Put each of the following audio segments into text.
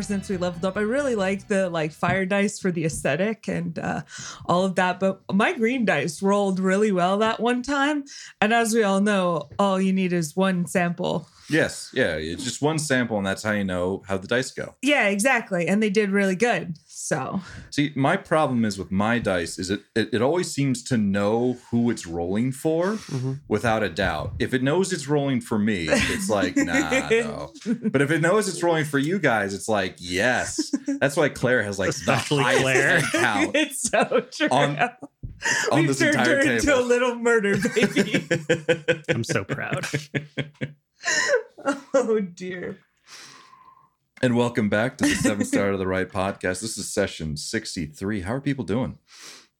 dice color again. Ever since we leveled up, I really like the like fire dice for the aesthetic and uh, all of that. But my green dice rolled really well that one time, and as we all know, all you need is one sample. Yes, yeah, it's just one sample, and that's how you know how the dice go. Yeah, exactly, and they did really good. So See, my problem is with my dice is it it, it always seems to know who it's rolling for mm-hmm. without a doubt. If it knows it's rolling for me, it's like nah, no. But if it knows it's rolling for you guys, it's like yes. That's why Claire has like Especially the Claire. count it's so true. on on We've this turned entire her into a little murder baby. I'm so proud. oh dear. And welcome back to the Seven Star to the Right podcast. This is session sixty three. How are people doing?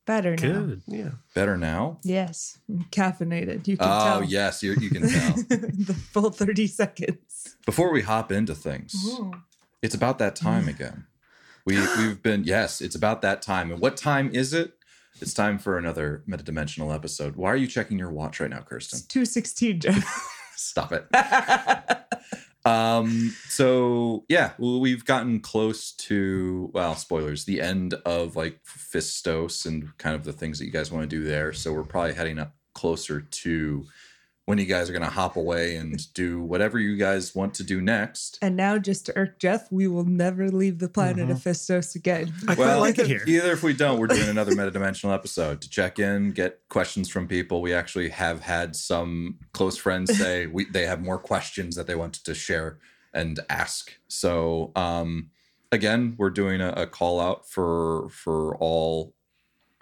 Better now. Good. Yeah. Better now? Yes, caffeinated. You can tell. Oh tell. yes, you you can tell. the full thirty seconds. Before we hop into things, mm-hmm. it's about that time again. We we've been yes, it's about that time. And what time is it? It's time for another metadimensional episode. Why are you checking your watch right now, Kirsten? It's two sixteen, Jeff. Stop it. Um, so yeah, we've gotten close to well, spoilers, the end of like Fistos and kind of the things that you guys want to do there. So we're probably heading up closer to when you guys are gonna hop away and do whatever you guys want to do next. and now, just to irk Jeff, we will never leave the planet of Fistos again. I quite like it here. Either if we don't, we're doing another metadimensional episode to check in, get questions from people. We actually have had some close friends say we they have more questions that they wanted to share and ask. So um again, we're doing a, a call out for for all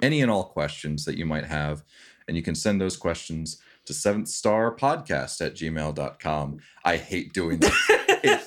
any and all questions that you might have. And you can send those questions to seventh star podcast at gmail.com. I hate doing that. it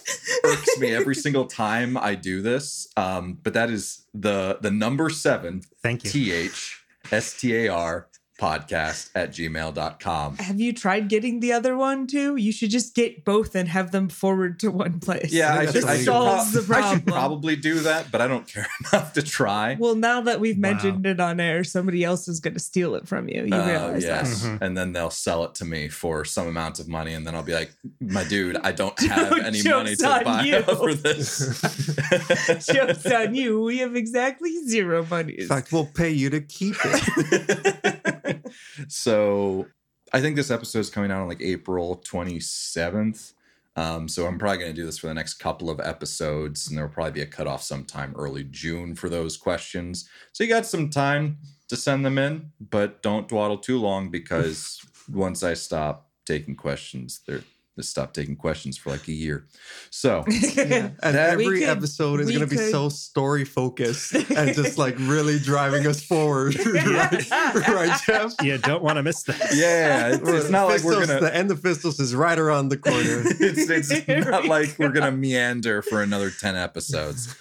irks me every single time I do this. Um, but that is the the number seven Thank you. T H S T A R podcast at gmail.com. Have you tried getting the other one too? You should just get both and have them forward to one place. Yeah, I It should, I, just should solves prob- I should probably do that, but I don't care enough to try. Well, now that we've Wow. mentioned it on air, somebody else is going to steal it from you. You Oh, realize yes. Mhm. And then they'll sell it to me for some amount of money. And then I'll be like, my dude, I don't have No, any money to on buy you. for this. that? Jokes on you. We have exactly zero money. In fact, we'll pay you to keep it. So I think this episode is coming out on like April 27th. Um, so I'm probably going to do this for the next couple of episodes, and there'll probably be a cutoff sometime early June for those questions. So you got some time to send them in, but don't dawdle too long because once I stop taking questions, they're they stop taking questions for like a year. So Yeah. And every could- episode is going to be could- so story focused and just like really driving us forward. right, right, Jeff? You don't want to miss that. yeah, it's, it's not like we're gonna. The end of Fistos is right around the corner. it's it's not we like we're gonna meander for another 10 episodes.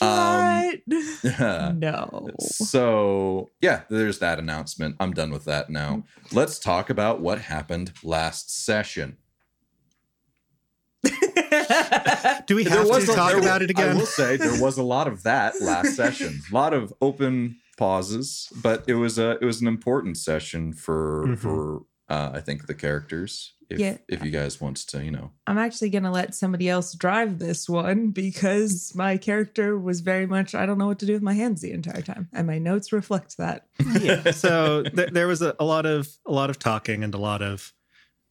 Um, what? no. so yeah, there's that announcement. I'm done with that now. Let's talk about what happened last session. Do we have to a- talk there about it again? I will say there was a lot of that last session. A lot of open pauses, but it was a it was an important session for Mhm. for uh, I think the characters. If Yeah. if you guys want to, you know, I'm actually going to let somebody else drive this one because my character was very much, I don't know what to do with my hands the entire time. And my notes reflect that. yeah. So th- there was a, a lot of a lot of talking and a lot of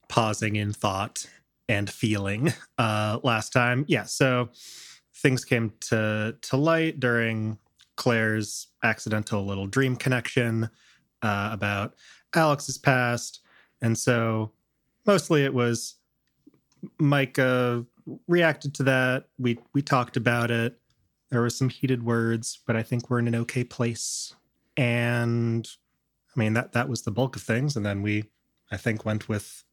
pausing in thought and feeling uh, last time. Yeah. So things came to to light during Claire's accidental little dream connection uh, about Alex's past, and so mostly it was Micah reacted to that. We we talked about it. There were some heated words, but I think we're in an okay place. And I mean that that was the bulk of things. And then we, I think, went with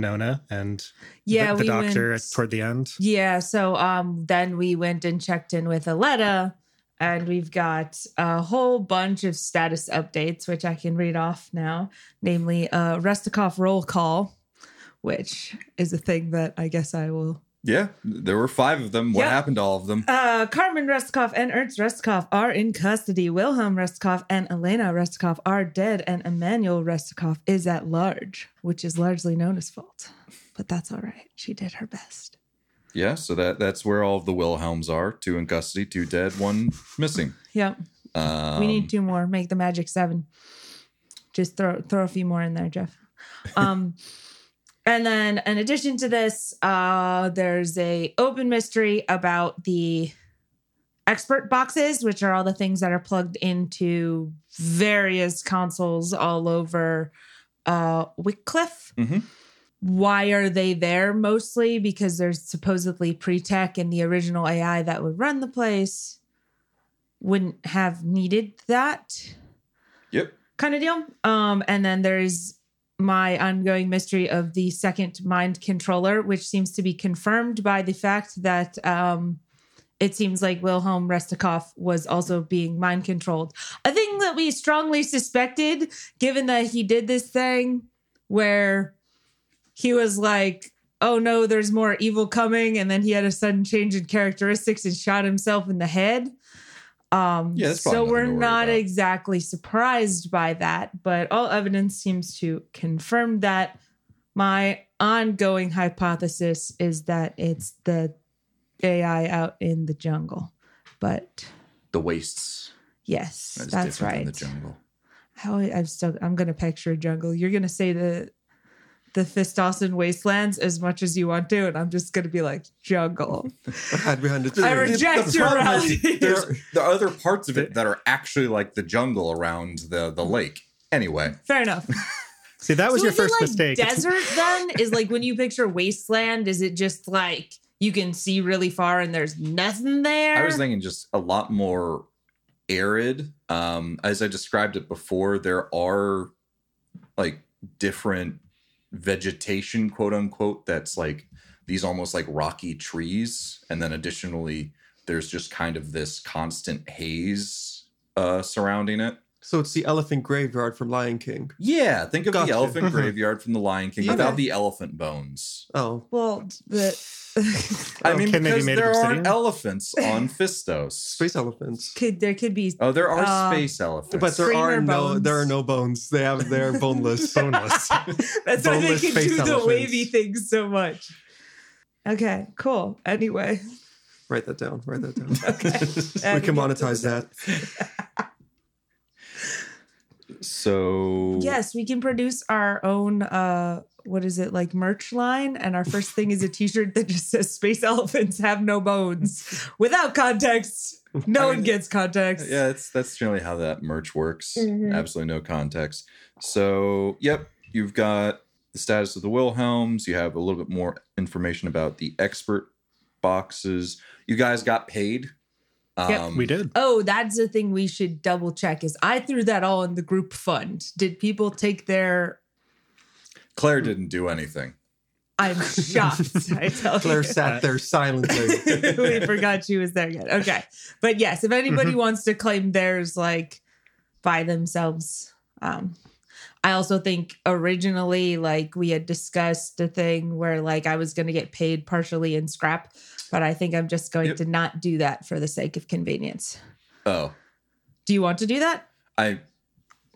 Nona and Yeah, the, the we doctor went- toward the end. Yeah, so um then we went and checked in with Aletta and we've got a whole bunch of status updates which I can read off now, namely uh Restikov roll call, which is a thing that I guess I will yeah, there were five of them. What Yeah. happened to all of them? Uh, Carmen Restikov and Ernst Restikov are in custody. Wilhelm Restikov and Elena Restikov are dead, and Emmanuel Restikov is at large, which is largely Nona's fault. But that's all right. She did her best. yeah, so that that's where all of the Wilhelms are. Two in custody, two dead, one missing. Yep. Um, we need two more. Make the magic seven. Just throw throw a few more in there, Jeff. Um, and then in addition to this, uh, there's a open mystery about the expert boxes, which are all the things that are plugged into various consoles all over uh, Wycliffe. Mhm. Why are they there? Mostly because there's supposedly pre-tech and the original AI that would run the place wouldn't have needed that Yep. kind of deal. Um, and then there's my ongoing mystery of the second mind controller, which seems to be confirmed by the fact that um, it seems like Wilhelm Restikov was also being mind controlled. A thing that we strongly suspected, given that he did this thing where he was like, oh no, there's more evil coming. And then he had a sudden change in characteristics and shot himself in the head. Um, Yeah, so we're nothing to worry not about. exactly surprised by that, but all evidence seems to confirm that. My ongoing hypothesis is that it's the AI out in the jungle. But the wastes. yes, That is that's right. Than the jungle. How I'm still I'm gonna picture a jungle. You're gonna say the the Fistossan wastelands as much as you want to, and I'm just gonna be like jungle. I hide behind the I reject the your problem is rally. There's the other parts of it that are actually like the jungle around the the lake. Anyway, Fair enough. See, that was So your is it first like mistake. Desert then is like when you picture wasteland. Is it just like you can see really far and there's nothing there? I was thinking just a lot more arid. Um, as I described it before, there are like different vegetation, quote unquote, that's like these almost like rocky trees. And then additionally, there's just kind of this constant haze uh, surrounding it. So it's the elephant graveyard from Lion King. Yeah, think of Gotcha. the elephant Mhm. graveyard from the Lion King Yeah. without the elephant bones. Oh, well, the I Oh, mean, can they be because there aren't elephants on Fistos. space elephants. could there could be Oh, there are Uh, space elephants. But there Screamer are no bones. there are no bones. They have they're boneless. boneless. That's why they boneless can space do the elephants. wavy things so much. Okay, cool. Anyway, Write that down. Write that down. okay. we can monetize that. So Yes, we can produce our own uh what is it like merch line and our first thing is a t-shirt that just says space elephants have no bones without context. No I one gets context. Yeah, that's that's generally how that merch works. Mhm. Absolutely no context. So, yep, you've got the status of the Wilhelms. You have a little bit more information about the expert boxes. You guys got paid. Um, Yep, we did. Oh, that's the thing we should double check is I threw that all in the group fund. Did people take their Claire didn't do anything. I'm shocked. I tell Claire you. sat there silently. we forgot she was there yet. Okay. But yes, if anybody wants to claim theirs like by themselves, um I also think originally like we had discussed a thing where like I was going to get paid partially in scrap, but I think I'm just going Yep. to not do that for the sake of convenience. Oh, Do you want to do that? I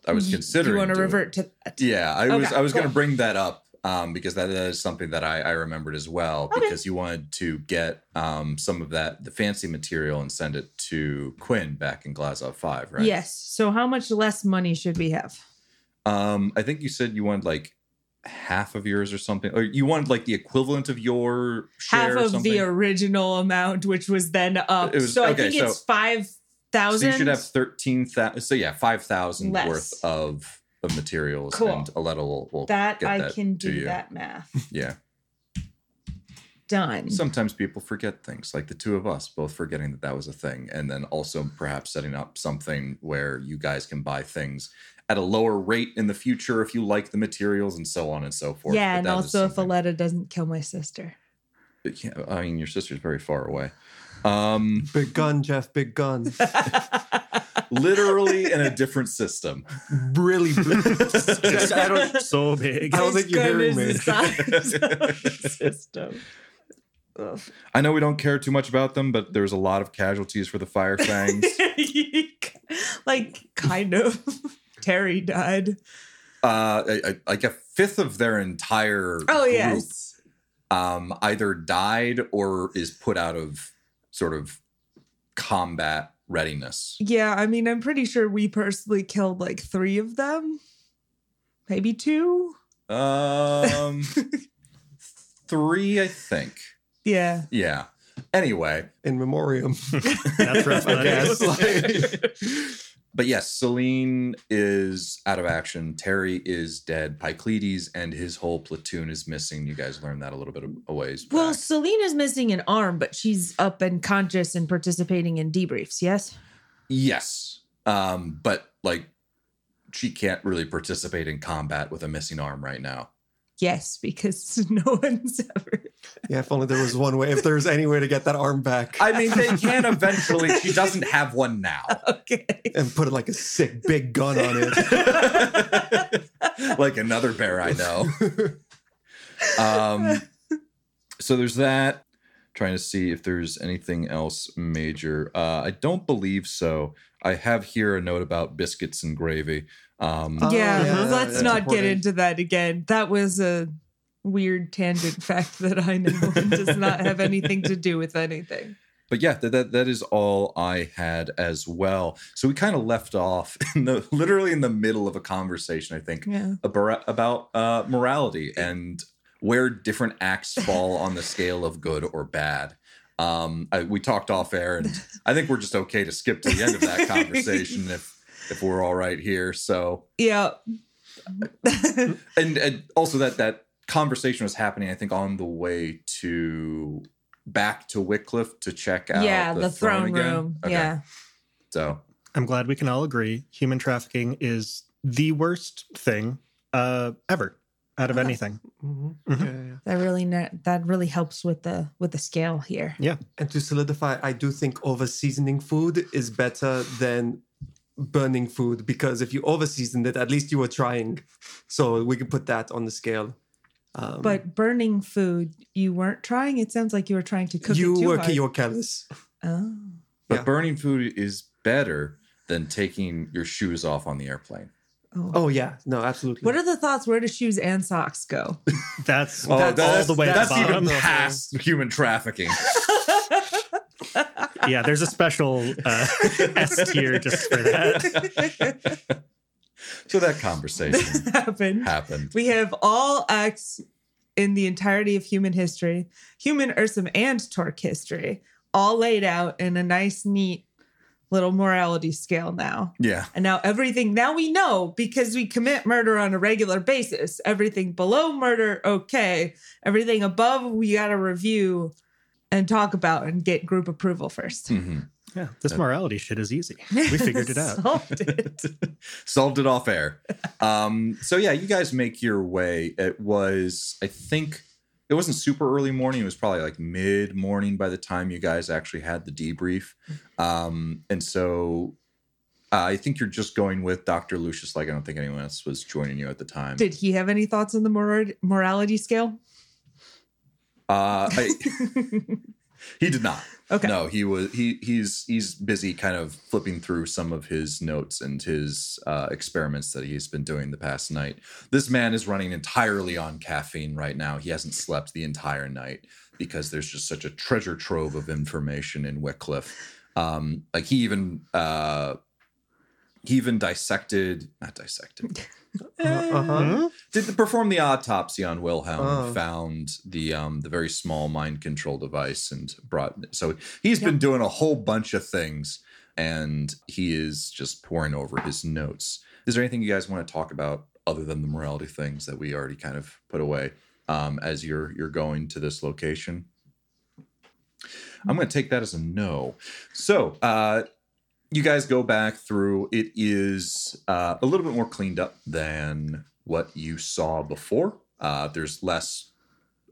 I was Do considering. you want to doing revert to that? Yeah, I was I was going to bring that up um, because that is something that I, I remembered as well. Okay. Because you wanted to get um, some of that the fancy material and send it to Quinn back in Glasgow Five, right? Yes. So how much less money should we have? Um, I think you said you wanted like half of yours or something, or you wanted like the equivalent of your share Half of the original amount, which was then up. Was- so I think so- it's 5000 so you should have thirteen thousand. So yeah, five thousand worth of of materials, Cool. and Aletta will, will that I that can do that math. Yeah. Done. Sometimes people forget things, like the two of us both forgetting that that was a thing, and then also perhaps setting up something where you guys can buy things at a lower rate in the future if you like the materials and so on and so forth. yeah, But and also if something- Aletta doesn't kill my sister. Yeah, I mean, your sister's very far away. Um, Big gun, Jeff. Big gun. literally in a different system. Really. I don't, so big. I don't think you're hearing me. the size of the system. Ugh. I know we don't care too much about them, but there's a lot of casualties for the Fire Fangs. like kind of. Terry died. uh, a- a- like a fifth of their entire Oh group yes. um, either died or is put out of sort of combat readiness. Yeah, I mean, I'm pretty sure we personally killed like three of them, maybe two. Um, three, I think. Yeah. Yeah. Anyway, In memoriam. That's rough. I guess, like- but yes, Celine is out of action. Terry is dead. Pycleides and his whole platoon is missing. You guys learned that a little bit of a ways back. Well, Selena's missing an arm, but she's up and conscious and participating in debriefs. Yes. yes, um, but like she can't really participate in combat with a missing arm right now. Yes, because no one's ever. Yeah, if only there was one way. If there's any way to get that arm back I mean, they can eventually. She doesn't have one now. Okay. and put like a sick big gun on it. like another bear I know. Um, so there's that. Trying to see if there's anything else major. Uh, I don't believe so. I have here a note about biscuits and gravy. Um, Oh, yeah, yeah, let's that's not get into that again. That was a weird tangent fact that I know does not have anything to do with anything. but yeah, that, that that is all I had as well. So we kind of left off in the literally in the middle of a conversation. I think Yeah. about about uh, morality and where different acts fall on the scale of good or bad. Um, I, we talked off air, and I think we're just okay to skip to the end of that conversation if if we're all right here. So, Yeah. and, and also that that conversation was happening, I think, on the way to back to Wycliffe to check out yeah, the, throne, again. room. Okay. Yeah. So I'm glad we can all agree human trafficking is the worst thing uh, ever out of anything. Mhm. Mhm. Yeah, yeah, yeah. That really ne- that really helps with the with the scale here. Yeah, and to solidify, I do think over seasoning food is better than burning food because if you over seasoned it, at least you were trying. So we can put that on the scale. Um, But burning food, you weren't trying. It sounds like you were trying to cook you it too were hard. you were careless. Oh. but Yeah. burning food is better than taking your shoes off on the airplane. Oh. Oh yeah, no, absolutely. What are the thoughts? Where do shoes and socks go? That's, Oh, that's all the way to the that's even bottom. past human trafficking. yeah, there's a special uh, S tier just for that. So that conversation happened. happened. We have all acts in the entirety of human history, human Ursum and Torque history, all laid out in a nice, neat little morality scale now. Yeah. And now everything, now we know because we commit murder on a regular basis. Everything below murder, okay. Everything above, we got to review and talk about and get group approval first. hmm Yeah, this morality shit is easy. We figured it out. Solved it. Solved it off air. Um, so yeah, you guys make your way. It was, I think, it wasn't super early morning. It was probably like mid morning by the time you guys actually had the debrief. Um, and so uh, I think you're just going with Dr. Lucius. Like I don't think anyone else was joining you at the time. Did he have any thoughts on the mor- morality scale? Uh, I, he did not. Okay. No, he was he he's he's busy kind of flipping through some of his notes and his uh, experiments that he's been doing the past night. This man is running entirely on caffeine right now. He hasn't slept the entire night because there's just such a treasure trove of information in Wycliffe. Um, like he even uh, he even dissected not dissected. Uh-huh. Did perform the autopsy on Wilhelm, Oh. found the um the very small mind control device and brought so he's been doing a whole bunch of things and he is just pouring over his notes. Is there anything you guys want to talk about other than the morality things that we already kind of put away um as you're you're going to this location? I'm going to take that as a no. So, uh you guys go back through it is uh, a little bit more cleaned up than what you saw before. Uh, there's less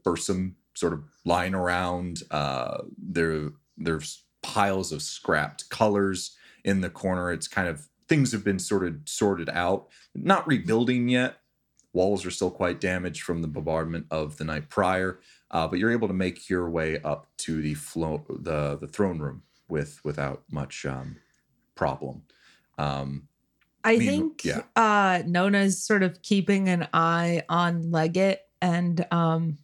ursum sort of lying around. Uh, there there's piles of scrapped colors in the corner. It's kind of things have been sort of sorted out. Not rebuilding yet. Walls are still quite damaged from the bombardment of the night prior uh, but you're able to make your way up to the flo- the the throne room with without much um, problem. Um, I mean, think yeah. uh Nona's sort of keeping an eye on Leggett and um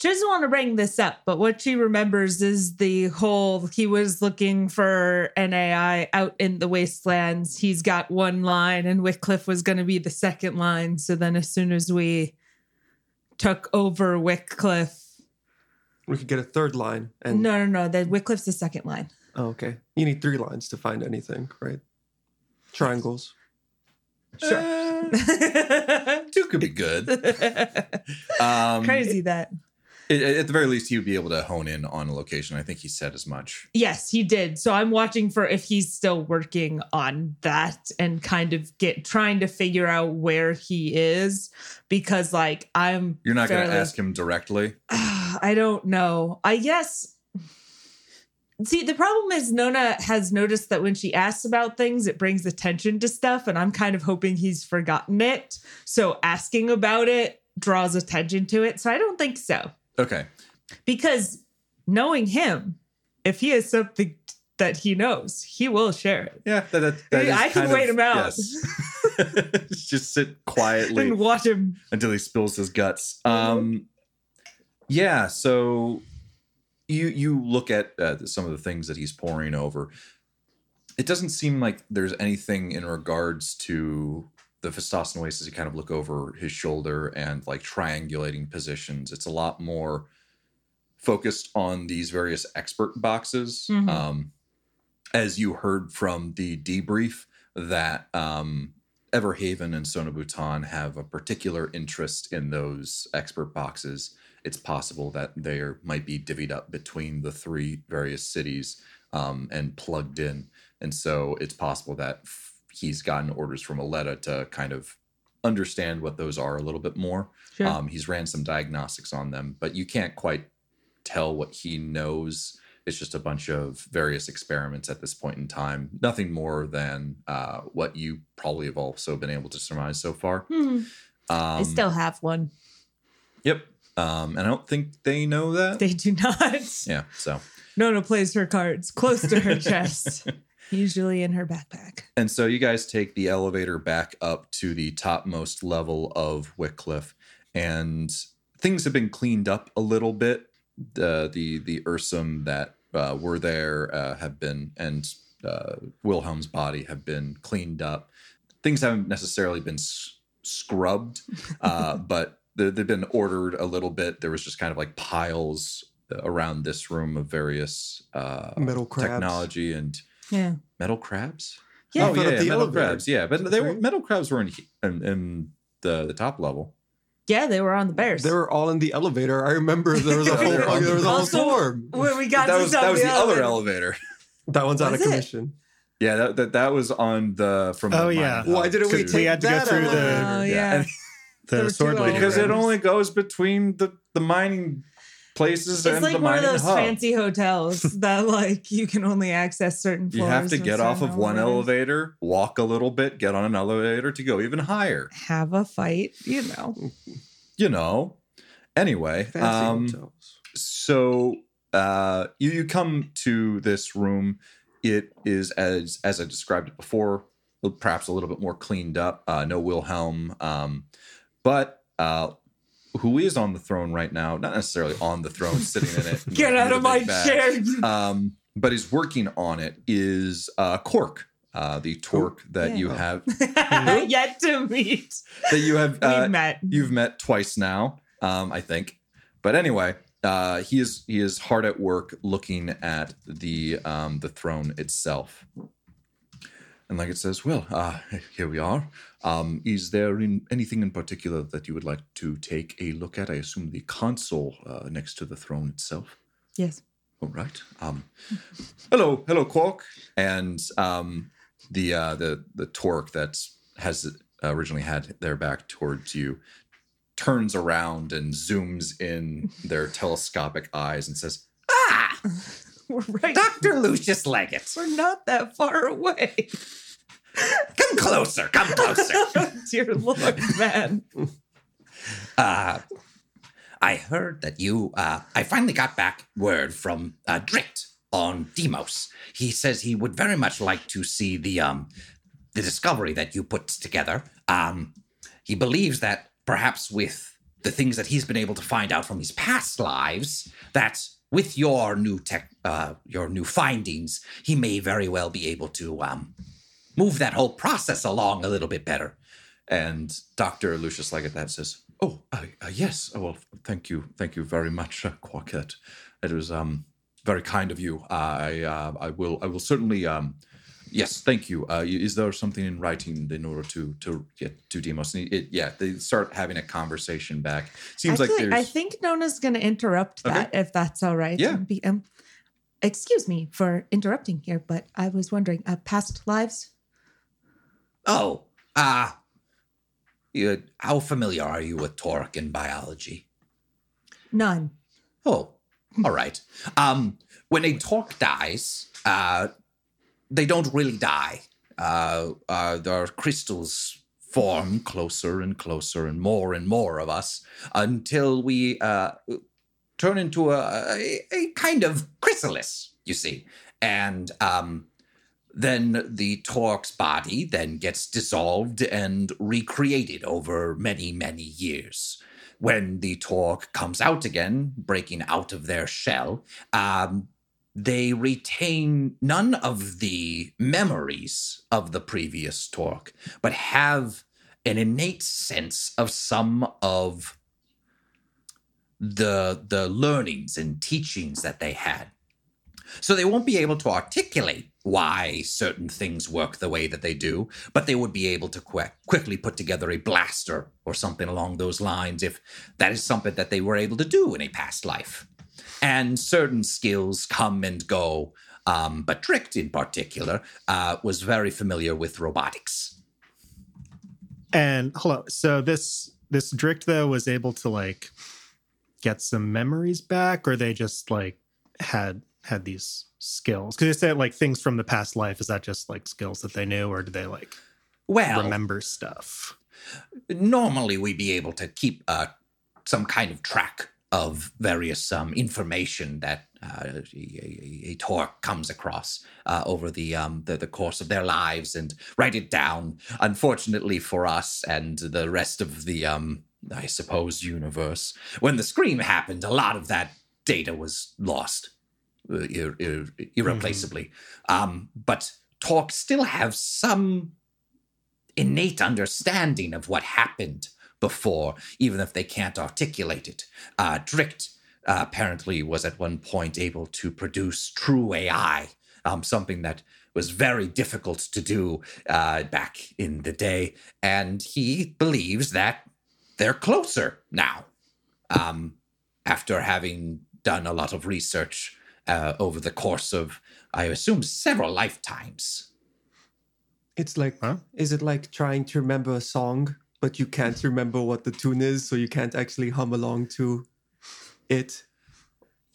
She doesn't want to bring this up, but what she remembers is the whole he was looking for an AI out in the wastelands. He's got one line, and Wycliffe was going to be the second line. So then, as soon as we took over Wycliffe, We could get a third line. And no, no, no, the Wycliffe's the second line. Oh, okay, you need three lines to find anything, right? Triangles. Sure. Uh, two could be good. Um, Crazy that. At, at the very least, he would be able to hone in on a location. I think he said as much. Yes, he did. So I'm watching for if he's still working on that and kind of get trying to figure out where he is because like I'm You're not going to ask him directly. I don't know. I guess See, the problem is Nona has noticed that when she asks about things, it brings attention to stuff, and I'm kind of hoping he's forgotten it. So asking about it draws attention to it. So I don't think so. Okay. Because knowing him, if he has something that he knows, he will share it. Yeah, that, that, that I can wait of- him out. Yes. Just sit quietly And watch him. until he spills his guts. Um, yeah. So you you look at uh, some of the things that he's pouring over. It doesn't seem like there's anything in regards to the Fistossan Oasis. You kind of look over his shoulder and like triangulating positions. It's a lot more focused on these various expert boxes. Mhm. Um, as you heard from the debrief, that um, Everhaven and Sona Bhutan have a particular interest in those expert boxes. It's possible that there might be divvied up between the three various cities um, and plugged in. And so it's possible that f- he's gotten orders from Aletta to kind of understand what those are a little bit more. Sure. Um, he's ran some diagnostics on them, but you can't quite tell what he knows. It's just a bunch of various experiments at this point in time. Nothing more than uh, what you probably have also been able to surmise so far. Hmm. Um, I still have one. Yep. Um, and I don't think they know that. They do not. yeah. So, Nona plays her cards close to her chest, usually in her backpack. and so you guys take the elevator back up to the topmost level of Wycliffe, and things have been cleaned up a little bit. The the the Ursum that uh, were there uh, have been, and uh, Wilhelm's body have been cleaned up. Things haven't necessarily been s- scrubbed, uh, but they- they've been ordered a little bit. There was just kind of like piles around this room of various uh, Metal crabs. technology and Yeah. metal crabs. Yeah. oh thought yeah, the metal elevator. crabs. Yeah, but they were metal crabs were in in, in the the top level. Yeah, they were on the bears. They were all in the elevator. I remember there was a They whole were on there was a the- whole Also- swarm. when we got that to was that was the, other elevator. elevator. That one's out of Was it? commission. Yeah, that, that that was on the from. Oh, the yeah. mining Why didn't we to- we had to go that through the- Oh, Yeah. yeah. And- The sword lady. because it only goes between the the mining places It's and like the one of those hub. fancy hotels that like you can only access certain you floors. have to get off of one elevator, walk a little bit, get on an elevator to go even higher. Have a fight, you know. You know. Anyway, Fancy um, hotels. so uh you, you come to this room it is as as i described it before perhaps a little bit more cleaned up uh no wilhelm um but uh who is on the throne right now not necessarily on the throne sitting in it Get out of my Big bag. chair. um but is working on it is uh Quark uh the torque that yeah. you Oh. have Yet to meet. that you have We've uh, met. you've met twice now um i think but anyway uh he is he is hard at work looking at the um the throne itself and like it says well uh here we are um is there in, anything in particular that you would like to take a look at i assume the console uh, next to the throne itself Yes. all right. Um, hello, hello, Quark. And um, the uh, the the torque that has originally had their back towards you turns around and zooms in their telescopic eyes and says, We're right. Dr. Lucius Leggett. We're not that far away. Come closer, come closer. Dear Lord, man. Uh, I heard that you, uh, I finally got back word from uh, Drit on Demos. He says he would very much like to see the, um, the discovery that you put together. Um, he believes that perhaps with the things that he's been able to find out from his past lives, that with your new tech, uh, your new findings, he may very well be able to um, move that whole process along a little bit better. And Dr. Lucius Leggett says, Oh, uh, uh, yes. Oh, well, thank you. Thank you very much, uh. It was um, very kind of you. I uh, I will I will certainly um, yes, thank you. Uh, is there something in writing in order to to get to Demos? And it, yeah, they start having a conversation back. Seems like Actually, there's I think Nona's going to interrupt Okay. that if that's all right. Yeah. Be- um, excuse me for interrupting here, but I was wondering, uh, past lives? Oh, uh, you, how familiar are you with Torque and biology? None. Oh, all right. Um, when a Torque dies, uh, they don't really die. Uh, uh, their crystals form closer and closer and more and more of us until we uh, turn into a, a, kind of chrysalis, you see. And um, then the Torque's body then gets dissolved and recreated over many, many years. When the Torque comes out again, breaking out of their shell, um, they retain none of the memories of the previous talk, but have an innate sense of some of the the learnings and teachings that they had. So they won't be able to articulate why certain things work the way that they do, but they would be able to quick, quickly put together a blaster or something along those lines if that is something that they were able to do in a past life. And certain skills come and go, um, but Drict in particular uh, was very familiar with robotics. And hello. So this this Drict though was able to like get some memories back, or they just like had had these skills? Because you said like things from the past life. Is that just like skills that they knew, or do they like Well, remember stuff? normally we'd be able to keep uh, some kind of track of various um, information that uh, a, a, a torque comes across uh, over the, um, the the course of their lives and write it down. Unfortunately for us and the rest of the um, I suppose universe, when the scream happened, a lot of that data was lost uh, ir- ir- irreplaceably. Um, but Torque still have some innate understanding of what happened before, even if they can't articulate it. Uh, Drict uh, apparently was at one point able to produce true AI, um, something that was very difficult to do uh, back in the day. And he believes that they're closer now um, after having done a lot of research uh, over the course of, I assume, several lifetimes. It's like, Huh? is it like trying to remember a song, but you can't remember what the tune is, so you can't actually hum along to it?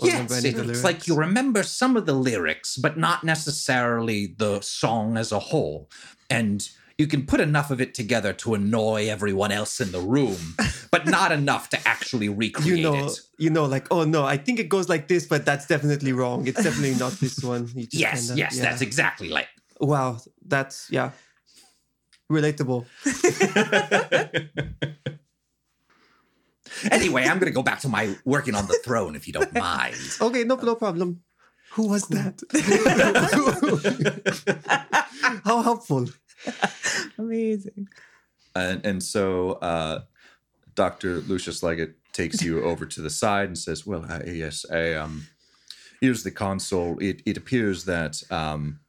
Yes, any of the it's like you remember some of the lyrics, but not necessarily the song as a whole. And you can put enough of it together to annoy everyone else in the room, but not enough to actually recreate you know, it. you know, like, oh no, I think it goes like this, but that's definitely wrong. It's definitely not this one. Yes, kinda- yes, yeah. that's exactly like. wow. That's yeah, relatable. Anyway, I'm going to go back to my working on the throne if you don't mind. Okay, no, no problem. Who was that? How helpful. Amazing. And, and so uh, Dr. Lucius Leggett takes you over to the side and says, Well, uh, yes, I, um, here's the console. It, it appears that um,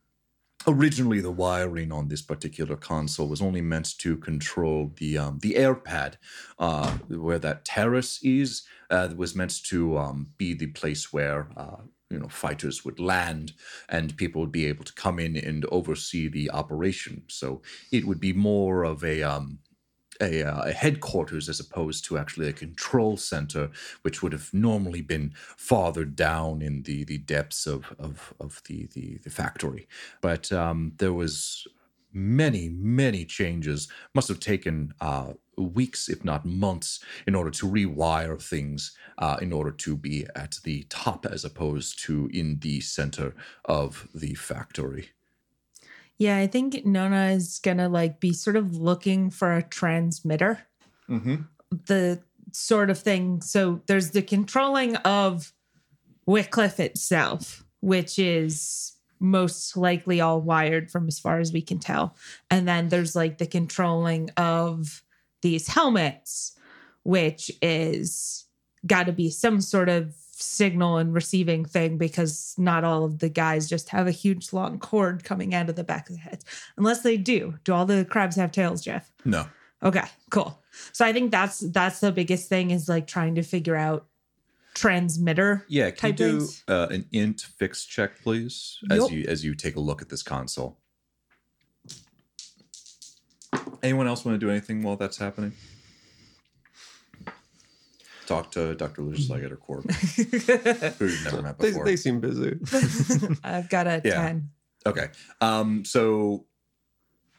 originally the wiring on this particular console was only meant to control the, um, the air pad uh, where that terrace is. Uh, was meant to um, be the place where uh, you know fighters would land and people would be able to come in and oversee the operation. So it would be more of a um, a, uh, a headquarters as opposed to actually a control center, which would have normally been farther down in the the depths of of, of the, the the factory. But um, there was many many changes. Must have taken uh, weeks, if not months, in order to rewire things uh, in order to be at the top as opposed to in the center of the factory. Yeah, I think Nona is gonna like be sort of looking for a transmitter. Mm-hmm. The sort of thing. So there's the controlling of Wycliffe itself, which is most likely all wired from as far as we can tell. And then there's like the controlling of these helmets, which is got to be some sort of signal and receiving thing because not all of the guys just have a huge long cord coming out of the back of the heads. Unless they do. Do all the crabs have tails, Jeff? No. Okay, cool. So I think that's that's the biggest thing is like trying to figure out transmitter. Yeah, can you do uh, an int fix check, please, as Yup. you as you take a look at this console? Anyone else want to do anything while that's happening? Talk to Dr. Lucius Leggett or Corb, who you've never met They, before. they seem busy. I've got a Yeah. 10. Okay. Um, so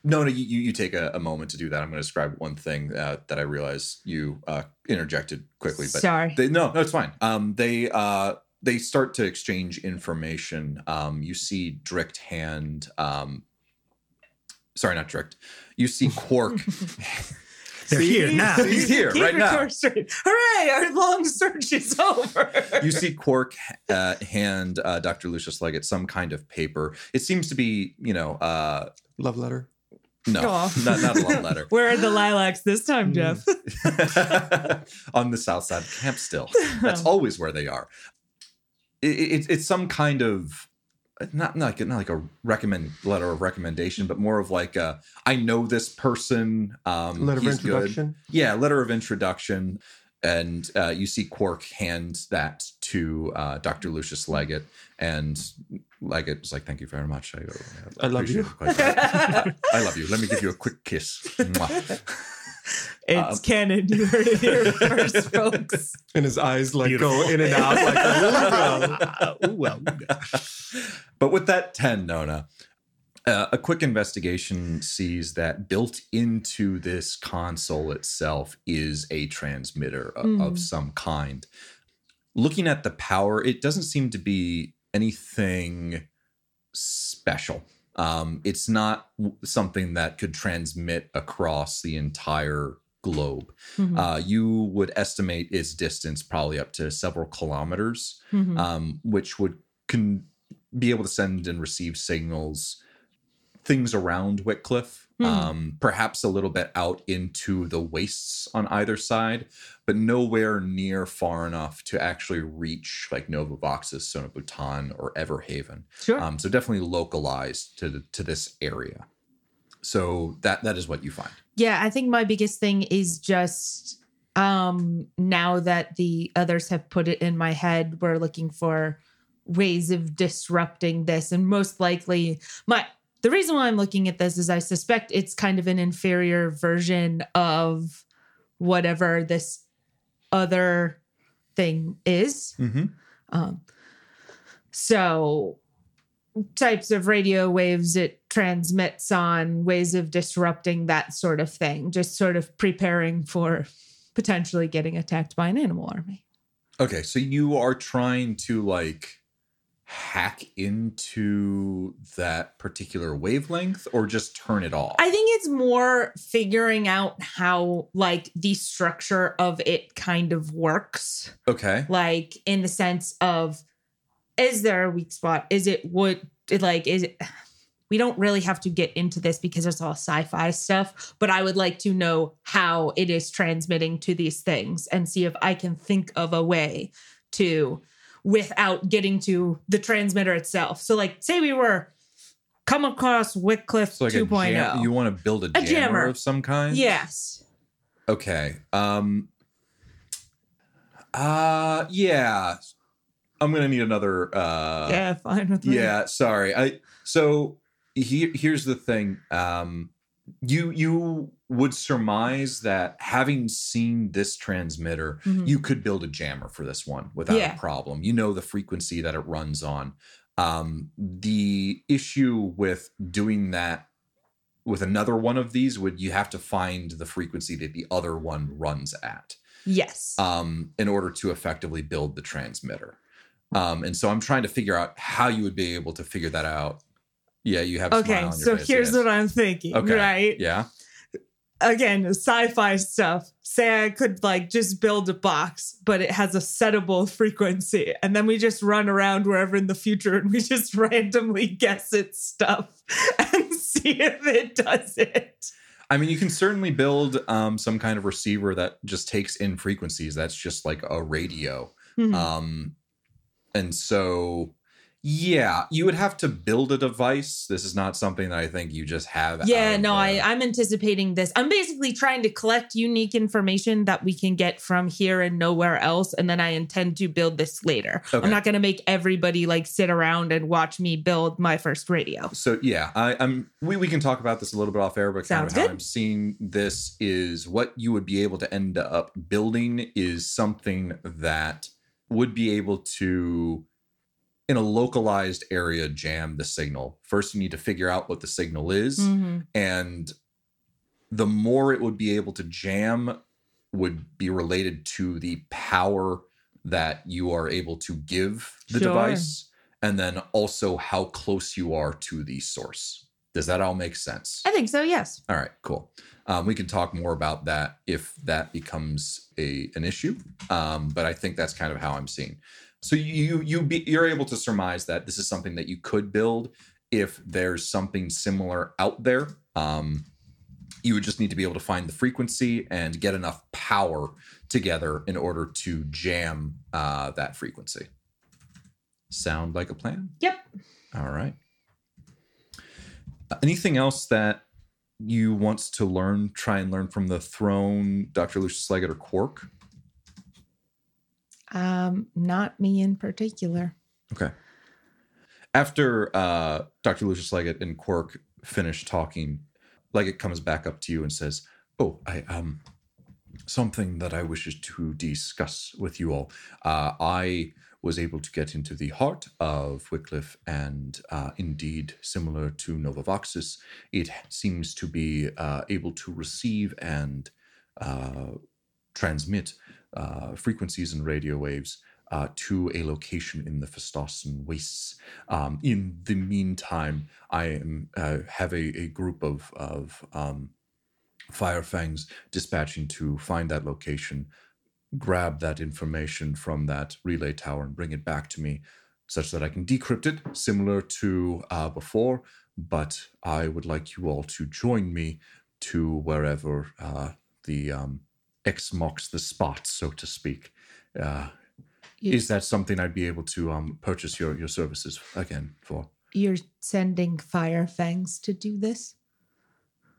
no, no, you, you you take a, a moment to do that. I'm going to describe one thing uh, that I realize you uh, interjected quickly, but Sorry. they, no, no, it's fine. Um, they uh, they start to exchange information. Um, you see Drict hand. Um, sorry, not Drict. You see Quark. They're here now. He's here Keep right now. straight. Hooray! Our long search is over. You see Quark uh, hand uh, Dr. Lucius Leggett some kind of paper. It seems to be, you know, uh, Love letter. no, Aw. not, not a love letter. Where are the lilacs this time, Jeff? on the south side of camp still that's always where they are it, it, it's some kind of not, not like not like a recommend letter of recommendation but more of like a, i know this person um Letter of he's good. introduction. yeah letter of introduction and uh, you see Quark hand that to uh, Dr. Lucius Leggett, and Leggett was like, "Thank you very much. I, I love you." it quite a bit. I love you. Let me give you a quick kiss." Mwah. It's Um, canon. You heard it here first, folks. And his eyes like Beautiful. go in and out like a Ooh, well, but with that 10, Nona, uh, a quick investigation sees that built into this console itself is a transmitter o- Mm. of some kind. Looking at the power, it doesn't seem to be anything special. Um, it's not something that could transmit across the entire globe. Mhm. Uh, you would estimate its distance probably up to several kilometers Mhm. um, which would can be able to send and receive signals, things around Wycliffe, Hmm. um, perhaps a little bit out into the wastes on either side, but nowhere near far enough to actually reach like Novavoxus, Sonobutan, or Everhaven. Sure. Um, so definitely localized to the, to this area. So that that is what you find. Yeah, I think my biggest thing is just um now that the others have put it in my head, we're looking for ways of disrupting this. And most likely my the reason why I'm looking at this is I suspect it's kind of an inferior version of whatever this other thing is. Mm-hmm. Um, so types of radio waves it transmits on, ways of disrupting that sort of thing, just sort of preparing for potentially getting attacked by an animal army. Okay, so you are trying to like hack into that particular wavelength or just turn it off? I think it's more figuring out how like the structure of it kind of works. okay. like in the sense of is there a weak spot is it would like is it we don't really have to get into this because it's all sci-fi stuff but i would like to know how it is transmitting to these things and see if i can think of a way to without getting to the transmitter itself so like say we were come across wycliffe So like a 2.0 jam- you want to build a jammer, jammer. of some kind? yes Okay. Um uh yeah. I'm going to need another uh yeah fine with me Yeah, sorry. I so he, here's the thing. Um you you would surmise that having seen this transmitter, Mhm. you could build a jammer for this one without Yeah. a problem. You know the frequency that it runs on. Um the issue with doing that with another one of these would you have to find the frequency that the other one runs at yes um, in order to effectively build the transmitter. Um, and so I'm trying to figure out how you would be able to figure that out. Yeah, you have. Okay so face, here's yes. what i'm thinking Okay. right Yeah. again, sci-fi stuff. Say I could like just build a box, but it has a settable frequency, and then we just run around wherever in the future and we just randomly guess its stuff and see if it does it. I mean, you can certainly build um, some kind of receiver that just takes in frequencies. That's just like a radio. Hmm. Um, and so, yeah, you would have to build a device. This is not something that I think you just have. yeah, no, I I'm anticipating this. I'm basically trying to collect unique information that we can get from here and nowhere else, and then I intend to build this later. Okay. I'm not going to make everybody like sit around and watch me build my first radio. So yeah, I, I'm. We, we can talk about this a little bit off air, but kind Sounds of how good. I'm seeing this is what you would be able to end up building is something that would be able to, in a localized area, jam the signal. First, you need to figure out what the signal is, Mhm. and the more it would be able to jam would be related to the power that you are able to give the Sure. device and then also how close you are to the source does that all make sense I think so. Yes. all right cool um, we can talk more about that if that becomes a an issue um, but i think that's kind of how i'm seeing so you you be, you're able to surmise that this is something that you could build if there's something similar out there. Um, you would just need to be able to find the frequency and get enough power together in order to jam uh, that frequency. Sound like a plan? Yep. all right. Anything else that you want to learn try and learn from the throne dr lucius leggett or quark Um, not me in particular. Okay. After uh, Dr. Lucius Leggett and Quark finish talking, Leggett comes back up to you and says, "Oh, I um, something that I wish to discuss with you all. Uh, I was able to get into the heart of Wycliffe, and uh, indeed, similar to Novavaxis, it seems to be uh, able to receive and uh, transmit uh, frequencies and radio waves uh, to a location in the Fistossan wastes. Um, in the meantime, I am uh, have a, a group of of um, Firefangs dispatching to find that location, grab that information from that relay tower, and bring it back to me, such that I can decrypt it, similar to uh, before. But I would like you all to join me to wherever uh, the um, X marks the spot, so to speak. Uh, You- is that something I'd be able to um, purchase your, your services again for? You're sending Firefangs to do this?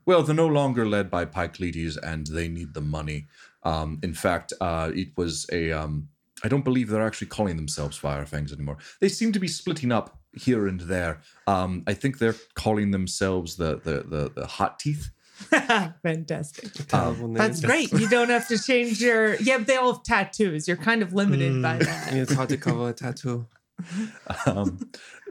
Well, they're no longer led by Pycleides, and they need the money. Um, in fact, uh, it was a. Um, I don't believe they're actually calling themselves Firefangs anymore. They seem to be splitting up here and there. Um, I think they're calling themselves the the the, the Hot Teeth. Fantastic. Terrible name. That's great. You don't have to change your. Yeah, they all have tattoos. You're kind of limited by Mm. that. Yeah, it's hard to cover a tattoo. um,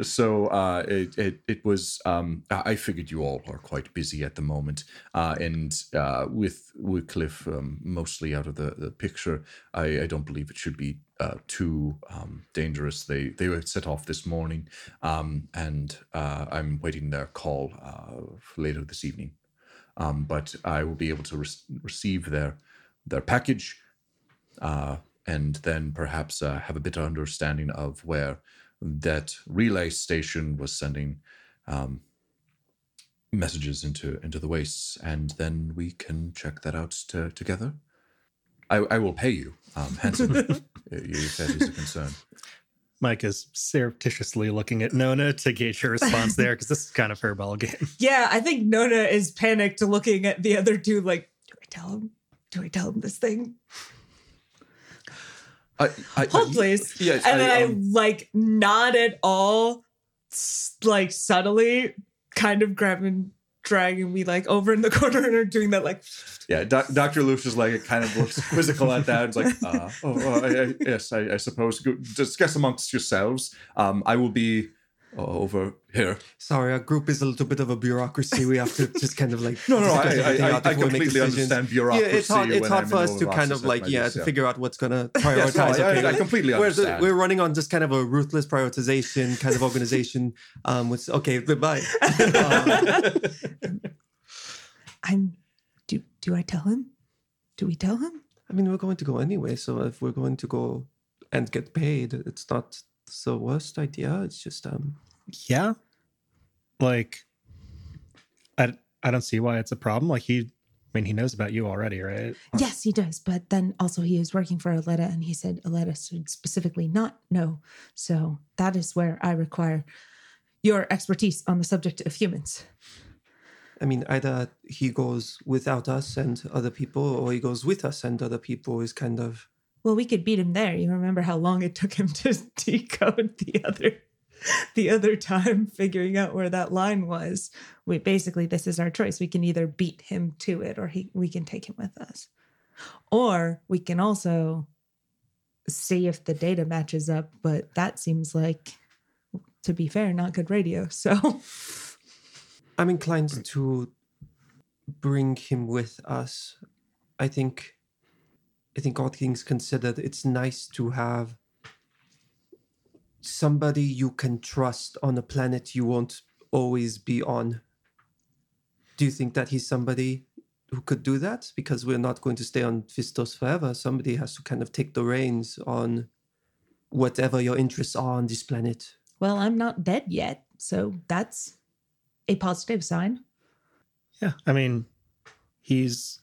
so uh, it, it it was. Um, I I figured you all are quite busy at the moment, uh, and uh, with Wycliffe um, mostly out of the, the picture, I, I don't believe it should be uh, too um, dangerous. They they were set off this morning, um, and uh, I'm waiting their call uh, later this evening. Um, but I will be able to re- receive their their package uh, and then perhaps uh, have a better understanding of where that relay station was sending um, messages into into the wastes, and then we can check that out to, together. I, I will pay you um, handsomely if that is a concern. Mike is surreptitiously looking at Nona to gauge her response there because this is kind of her ball game. Yeah, I think Nona is panicked looking at the other dude like, do I tell him? Do I tell him this thing? I, I, Hold I- please. Yes, and then I um, like not at all, like subtly, kind of grabbing, dragging me like over in the corner and are doing that like. Yeah, Dr. is like it kind of looks quizzical at that. It's like, uh, oh, oh I, I, yes, I, I suppose. Discuss amongst yourselves. Um, I will be over here. Sorry, our group is a little bit of a bureaucracy. We have to just kind of like No, no, I, discuss I, I, I before we make completely decisions. understand Yeah, bureaucracy. it's hard. It's hard for us to kind of like yeah use, to figure out what's gonna prioritize. Yes, no, I- okay, I- I completely we're, the- understand. we're running on just kind of a ruthless prioritization kind of organization. Um, with okay, goodbye. Um, I'm Do do I tell him? Do we tell him? I mean, we're going to go anyway, so if we're going to go and get paid, it's not the worst idea. It's just um, Yeah. Like I I don't see why it's a problem. Like he I mean he knows about you already, right? Yes, he does. But then also he is working for Aletta and he said Aletta should specifically not know. So that is where I require your expertise on the subject of humans. I mean, either he goes without us and other people, or he goes with us and other people. Is kind of Well, we could beat him there. You remember how long it took him to decode the other the other time figuring out where that line was. We basically this is our choice. We can either beat him to it or he we can take him with us. Or we can also see if the data matches up, but that seems like to be fair, not good radio. So I'm inclined to bring him with us. I think, I think all things considered, it's nice to have somebody you can trust on a planet you won't always be on. Do you think that he's somebody who could do that? Because we're not going to stay on Fistos forever. Somebody has to kind of take the reins on whatever your interests are on this planet. well, I'm not dead yet. So that's a positive sign. Yeah. I mean he's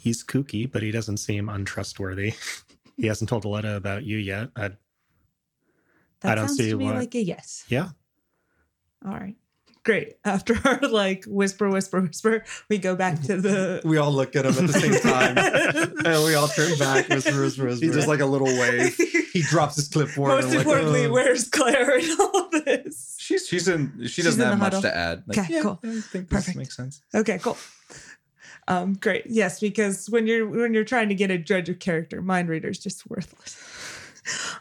he's kooky, but he doesn't seem untrustworthy. he hasn't told Aletta about you yet. I That I don't sounds see to me why- like a yes. yeah. All right. Great. After our like whisper, whisper, whisper, we go back to the. We all look at him at the same time, and we all turn back. Whisper, whisper, whisper. He just like a little wave. he drops his clipboard. Most and like, importantly, uh, where's Claire in all this? She's she's in. She She's doesn't in have much huddle. to add. Like, Okay, yeah, cool. I think this Perfect. makes sense. Okay, cool. Um, great. Yes, because when you're when you're trying to get a judge of character, mind reader is just worthless.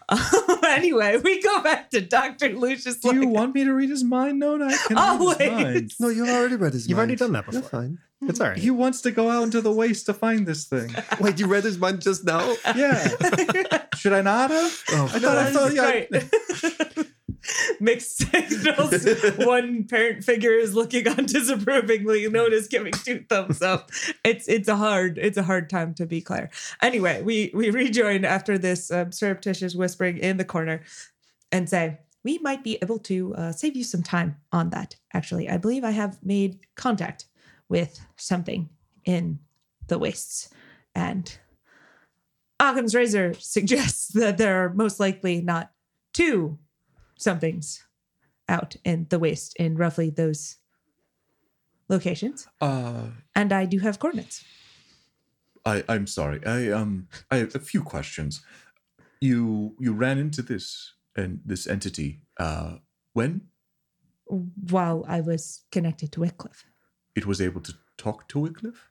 Um, anyway, we go back to Doctor Lucius. Do you like- want me to read his mind? No, no, I can read his mind. No, you've already read his mind. You've mind. already done that You're before. fine. It's all right. He wants to go out into the waste to find this thing. Wait, you read his mind just now? Yeah. Should I not have? Oh, I thought I thought yeah. Great. Mixed signals. One parent figure is looking on disapprovingly. Note is giving two thumbs up. It's it's a hard it's a hard time to be Claire. Anyway, we we rejoin after this um, surreptitious whispering in the corner, and say we might be able to uh, save you some time on that. Actually, I believe I have made contact with something in the wastes, and Occam's razor suggests that there are most likely not two somethings out in the waste in roughly those locations. Uh, And I do have coordinates. I I'm sorry. I um I have a few questions. You you ran into this and this entity uh when while I was connected to Wycliffe. it was able to talk to Wycliffe?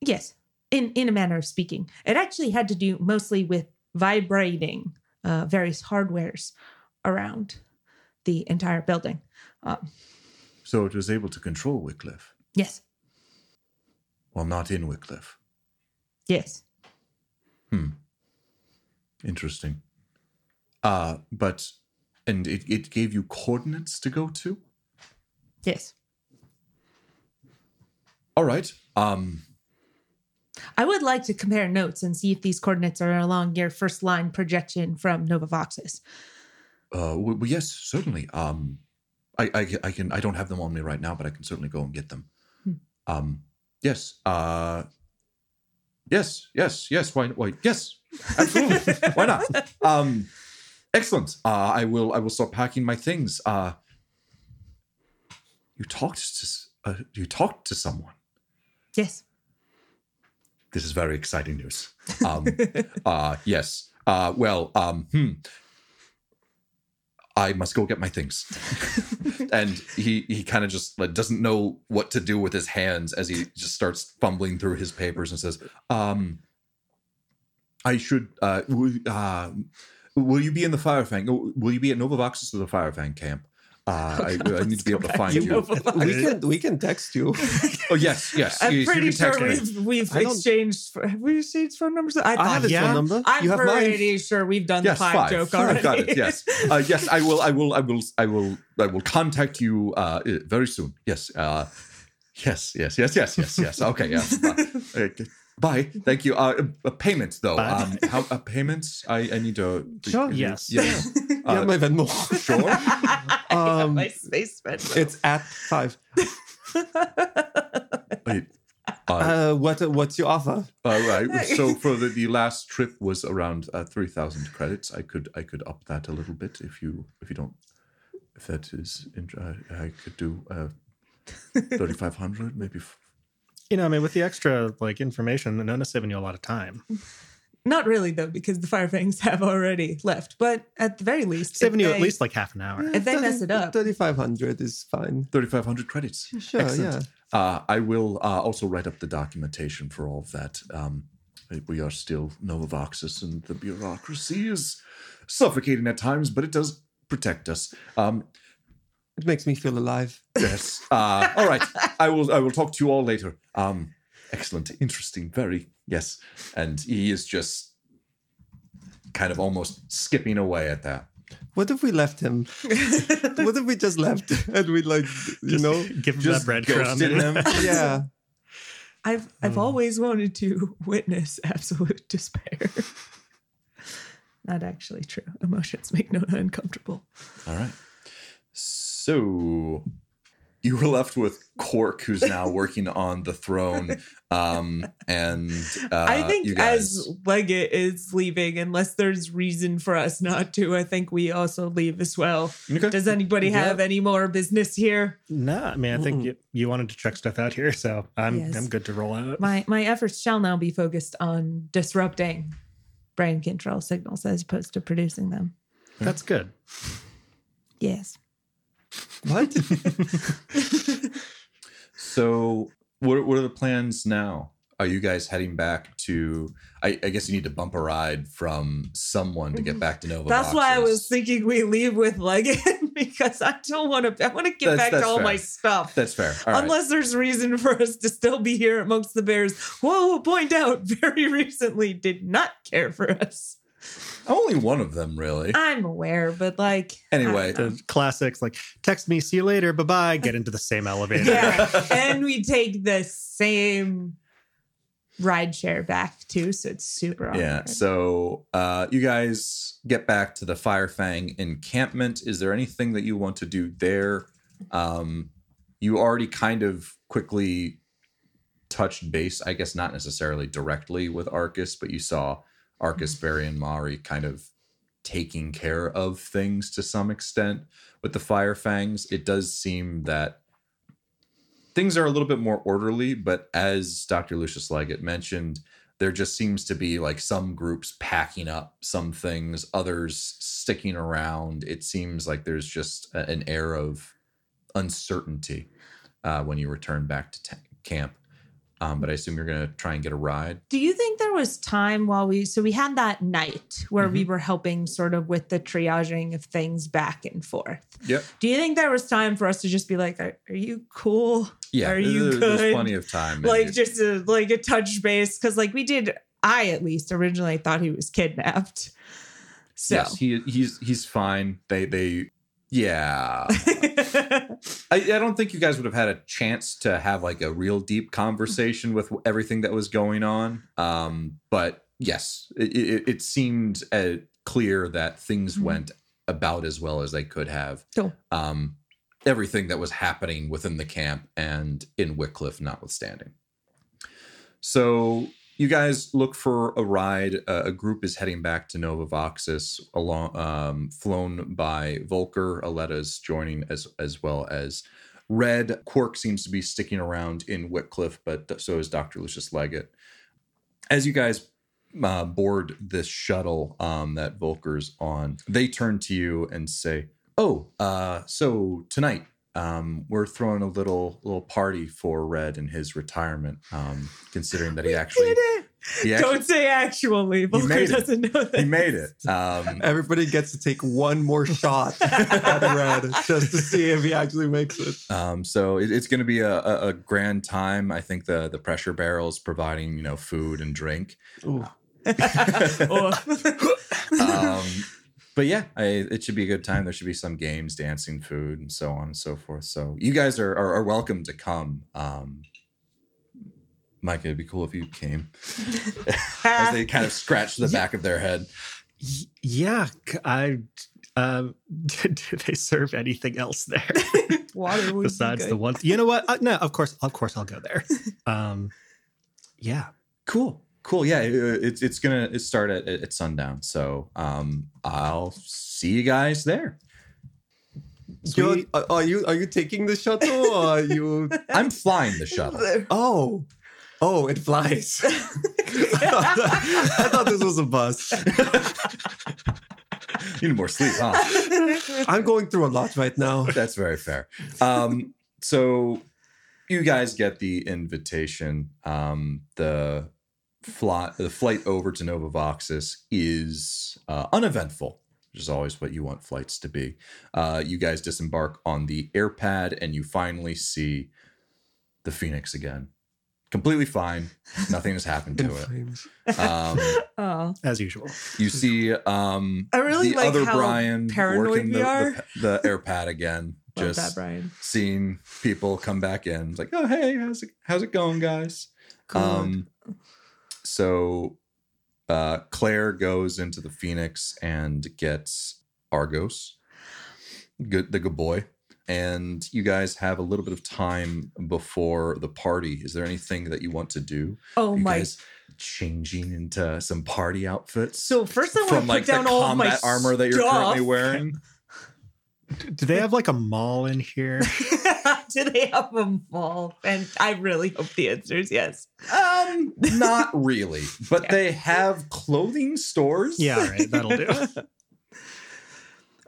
Yes, in in a manner of speaking. It actually had to do mostly with vibrating uh, various hardwares around the entire building. Um, So it was able to control Wycliffe. yes, Well, not in Wycliffe. yes, Hmm. Interesting. Uh, but and it, it gave you coordinates to go to? yes. All right. Um I would like to compare notes and see if these coordinates are along your first line projection from Novavoxis. Uh well, yes, certainly. Um I, I I can I don't have them on me right now, but I can certainly go and get them. Hmm. Um yes. Uh Yes, yes, yes. Why why yes. Absolutely. why not? Um excellent. Uh I will I will start packing my things. Uh you talked to uh, you talked to someone. Yes. this is very exciting news. Um, uh, yes. Uh, well, um, hmm. I must go get my things. and he he kind of just like, doesn't know what to do with his hands as he just starts fumbling through his papers and says, um, "I should. Uh, will, uh, will you be in the Firefang? Will you be at Novavoxus or the Firefang camp? Uh, I, I need to be able to find You you. We can we can text you. Oh yes, yes. I'm you pretty can text sure me. we've we've I don't- exchanged have we exchanged phone numbers. I, I thought- have his yeah. phone number. I'm you have mine. pretty sure we've done Yes, the five, five. joke Five, already. got it. Yes, uh, yes. I will. I will. I will. I will. I will contact you uh, very soon. Yes. Uh, Yes, yes, yes, yes, yes, yes. Okay, yeah. Uh. Bye. Thank you. Uh, uh, payments though. Bye. Um, how uh, payments? I, I need to. Sure. Yes. Yeah. yeah, Uh, my Venmo. sure. Um, my space bed. It's at five. Wait. Uh, Uh, what what's your offer? all right. So for the, the last trip was around uh, three thousand credits. I could I could up that a little bit if you if you don't if that is in, I, I could do uh, thirty five hundred maybe. f- You know, I mean, with the extra like information, none is saving you a lot of time. Not really though, because the Firefangs have already left. But at the very least, if Saving you at least like half an hour. If they mess it up. thirty five hundred is fine. 3500 credits. Sure, Excellent. Uh, I will uh, also write up the documentation for all of that. Um, we are still Novavaxis, and the bureaucracy is suffocating at times, but it does protect us. Um, It makes me feel alive. yes. Uh, all right. I will. I will talk to you all later. Um, excellent. Interesting. Very. Yes. And he is just kind of almost skipping away at that. What if we left him? what if we just left and we like you Just know? give him Just that breadcrumb. ghosted him. Yeah. I've I've hmm. always wanted to witness absolute despair. Not actually true. Emotions make Nona uncomfortable. All right. So you were left with Quark, who's now working on the throne. Um, and uh, I think you guys, as Leggett is leaving, unless there's reason for us not to, I think we also leave as well. Okay. Does anybody Yeah. have any more business here? No, I mean, I think you, you wanted to check stuff out here, so I'm Yes. I'm good to roll out. My my efforts shall now be focused on disrupting brain control signals as opposed to producing them. That's good. Yes. What? So what what are the plans now? Are you guys heading back to? I, I guess you need to bump a ride from someone to get back to Nova. Mm-hmm. That's why I was thinking we leave with Leggett because I don't want to. I want to get That's- back that's to all fair. my stuff. That's fair. All right. Unless there's reason for us to still be here amongst the bears. Whoa, point out, very recently did not care for us. Only one of them, really. I'm aware, but like Anyway. The classics like text me, see you later, bye bye. Get into the same elevator. yeah, and we take the same ride share back too, so it's super Yeah. So uh, you guys get back to the Firefang encampment. Is there anything that you want to do there? Um, you already kind of quickly touched base, I guess not necessarily directly with Arcus, but you saw Arcus, Barry, and Mari kind of taking care of things to some extent with the Firefangs. It does seem that things are a little bit more orderly, but as Dr. Lucius Leggett mentioned, there just seems to be like some groups packing up some things, others sticking around. It seems like there's just an air of uncertainty uh, when you return back to ta- camp. Um, but I assume you're going to try and get a ride. Do you think there was time while we so we had that night where we Mm-hmm. were helping sort of with the triaging of things back and forth? Yep. Do you think there was time for us to just be like, "Are, are you cool? Yeah. Are you there- There's good? plenty of time. like just a, like a touch base?" Because like we did, I at least originally thought he was kidnapped. So yes, he he's he's fine. They they yeah. I, I don't think you guys would have had a chance to have like a real deep conversation with everything that was going on. Um, but yes, it, it, it seemed uh, clear that things Mhm. went about as well as they could have. Cool. Um, everything that was happening within the camp and in Wycliffe, notwithstanding. So you guys look for a ride. Uh, a group is heading back to Nova Voxis, along, um, flown by Volker. Aletta's joining as as well as Red. Quark seems to be sticking around in Wycliffe, but so is Dr. Lucius Leggett. As you guys uh, board this shuttle um, that Volker's on, they turn to you and say, "Oh, uh, so tonight um, we're throwing a little little party for Red in his retirement, um, considering that he actually did it. he actually Don't say actually. Volker made it. doesn't know that. he made it. Um, Everybody gets to take one more shot at Red just to see if he actually makes it. um, so it, it's going to be a, a, a grand time. I think the the pressure barrels providing you know food and drink. Ooh. Oh. Um, but yeah, I, it should be a good time. There should be some games, dancing, food, and so on and so forth. So you guys are are, are welcome to come. Um, Mike, it'd be cool if you came. As they kind of scratch the back of their head. Yeah, I. Uh, do they serve anything else there Water would besides be the good. one? You know what? Uh, no, of course, of course, I'll go there. Um, yeah, Cool, cool. Yeah, it- it's it's gonna start at, at sundown. So um, I'll see you guys there. You're- are are you are you taking the shuttle or are you? I'm flying the shuttle. Oh, oh, it flies. I thought this was a bus. You need more sleep, huh? I'm going through a lot right now. That's very fair. Um, so you guys get the invitation. Um, the flight, the flight over to Nova Voxis is uh, uneventful, which is always what you want flights to be. Uh, you guys disembark on the airpad, and you finally see the Phoenix again. Completely fine. Nothing has happened to it. Um, oh, as usual. you see um, I really the like other how Brian paranoid working we the, are. the, the airpad again. just that, Brian. seeing people come back in. It's like, oh hey, how's it how's it going, guys? Good. Um so uh Claire goes into the Phoenix and gets Argos, good the good boy. And you guys have a little bit of time before the party. Is there anything that you want to do? oh you my! guys changing into some party outfits So first, I want from to like put down the all my combat armor that you're currently wearing? Do they have like a mall in here? Do they have them mall? And I really hope the answer is yes. Um, not really, but Okay. they have clothing stores. Yeah, all right, that'll do.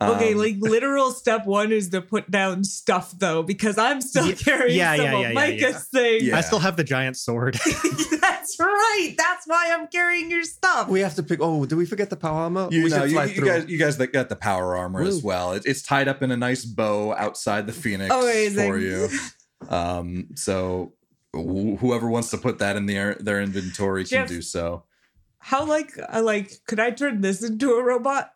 Okay, Um, like literal step one is to put down stuff though, because I'm still Ye- carrying yeah, some yeah, of yeah, yeah, Micah's yeah. things. Yeah. I still have the giant sword. That's right. That's why I'm carrying your stuff. We have to pick. Oh, did we forget the power armor? you we know, you, you guys, you guys that got the power armor as well. It, it's tied up in a nice bow outside the Phoenix Amazing. for you. Um, so wh- whoever wants to put that in their their inventory can do so. How like I like could I turn this into a robot?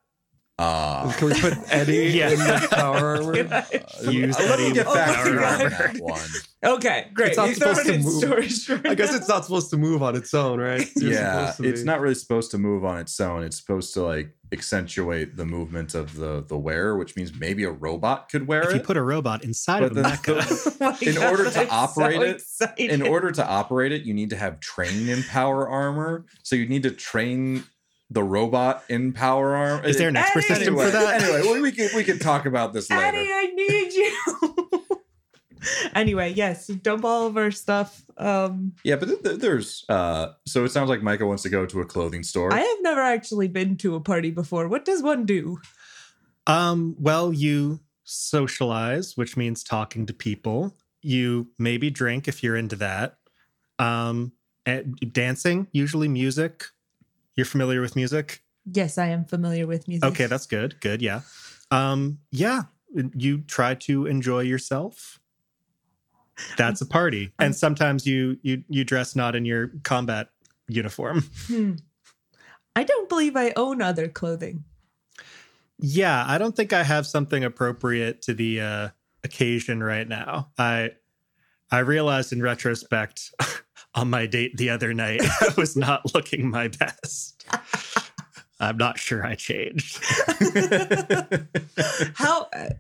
Uh, Can we put Eddie Yeah. in the power armor? Can Use let me Eddie get with back power to armor. that one. Okay, great. It's not You throw it supposed to move. storage. I guess now. it's not supposed to move on its own, right? You're yeah, it's not really supposed to move on its own. It's supposed to like accentuate the movement of the the wearer, which means maybe a robot could wear it. if it. you put a robot inside But of a then mecha, Oh in God, order to I'm so operate it- excited. in order to operate it, you need to have training in power armor. So you need to train the robot in power Arm. is there an expert Eddie! system anyway, for that? Anyway, we, we can we can talk about this Eddie, later. I need you. anyway, yes, dump all of our stuff. Um, Yeah, but th- th- there's uh so it sounds like Micah wants to go to a clothing store. I have never actually been to a party before. What does one do? Um, well, you socialize, which means talking to people. You maybe drink if you're into that. Um, and dancing, usually music. You're familiar with music? Yes, I am familiar with music. Okay, that's good. Good, yeah. Um, yeah, you try to enjoy yourself. That's a party. And sometimes you you you dress not in your combat uniform. Hmm. I don't believe I own other clothing. Yeah, I don't think I have something appropriate to the uh, occasion right now. I I realized in retrospect on my date the other night I was not looking my best. I'm not sure I changed. how uh,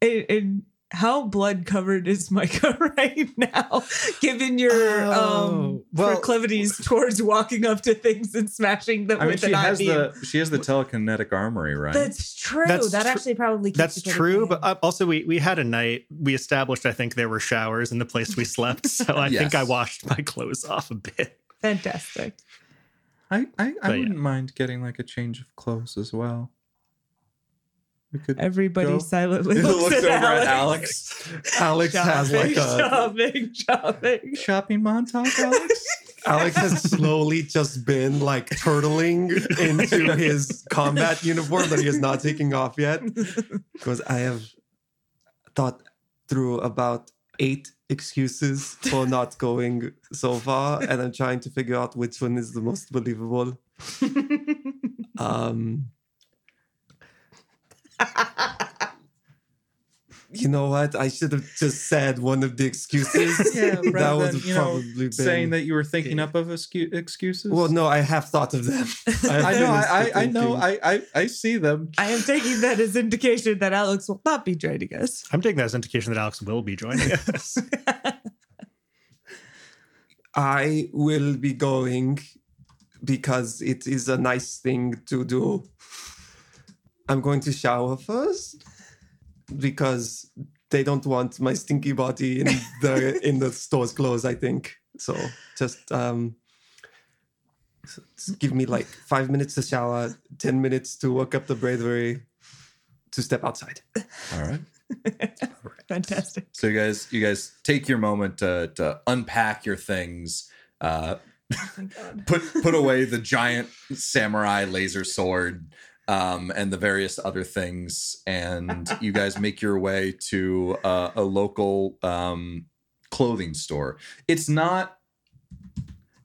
and, and how blood covered is Micah right now, given your um Oh, well- proclivities towards walking up to things and smashing them I mean, with she an has IV? the she has the telekinetic armory, right? That's true. That's that tr- actually probably keeps That's you true, but uh, also we we had a night. We established I think there were showers in the place we slept, so I think I washed my clothes off a bit. fantastic. I I, I wouldn't mind getting like a change of clothes as well. We could Everybody Go. silently looks, looks at over Alex. at Alex. Alex has like shopping, a shopping, shopping. Shopping montage, Alex. Alex has slowly just been like turtling into his combat uniform that he is not taking off yet. Because I have thought through about eight excuses for not going so far, and I'm trying to figure out which one is the most believable. Um, You know what? I should have just said one of the excuses. Yeah, that rather would than, have you know, probably been saying that you were thinking up of excu- excuses. Well, no, I have thought of them. I've I know, I, I, I know. I, I, I see them. I am taking that as indication that Alex will not be joining us. I'm taking that as indication that Alex will be joining us. I will be going because it is a nice thing to do. I'm going to shower first because they don't want my stinky body in the in the store's clothes. I think so. Just um, s- s- give me like five minutes to shower, ten minutes to work up the bravery to step outside. All right. Fantastic. So you guys, you guys take your moment to, to unpack your things. Uh, Oh put put away the giant samurai laser sword um, and the various other things, and you guys make your way to uh, a local um, clothing store. It's not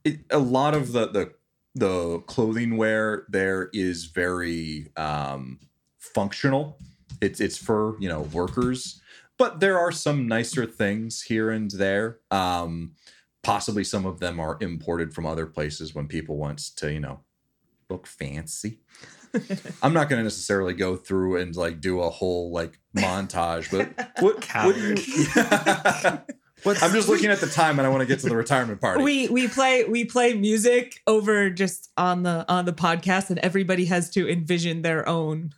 it, a lot of the the the clothing wear there is very um, functional. It's it's for you know workers, but there are some nicer things here and there. Um, possibly some of them are imported from other places when people want to you know look fancy i'm not going to necessarily go through and like do a whole like montage but what, what do you What's, i'm just looking at the time and i want to get to the retirement party We we play we play music over just on the on the podcast, and everybody has to envision their own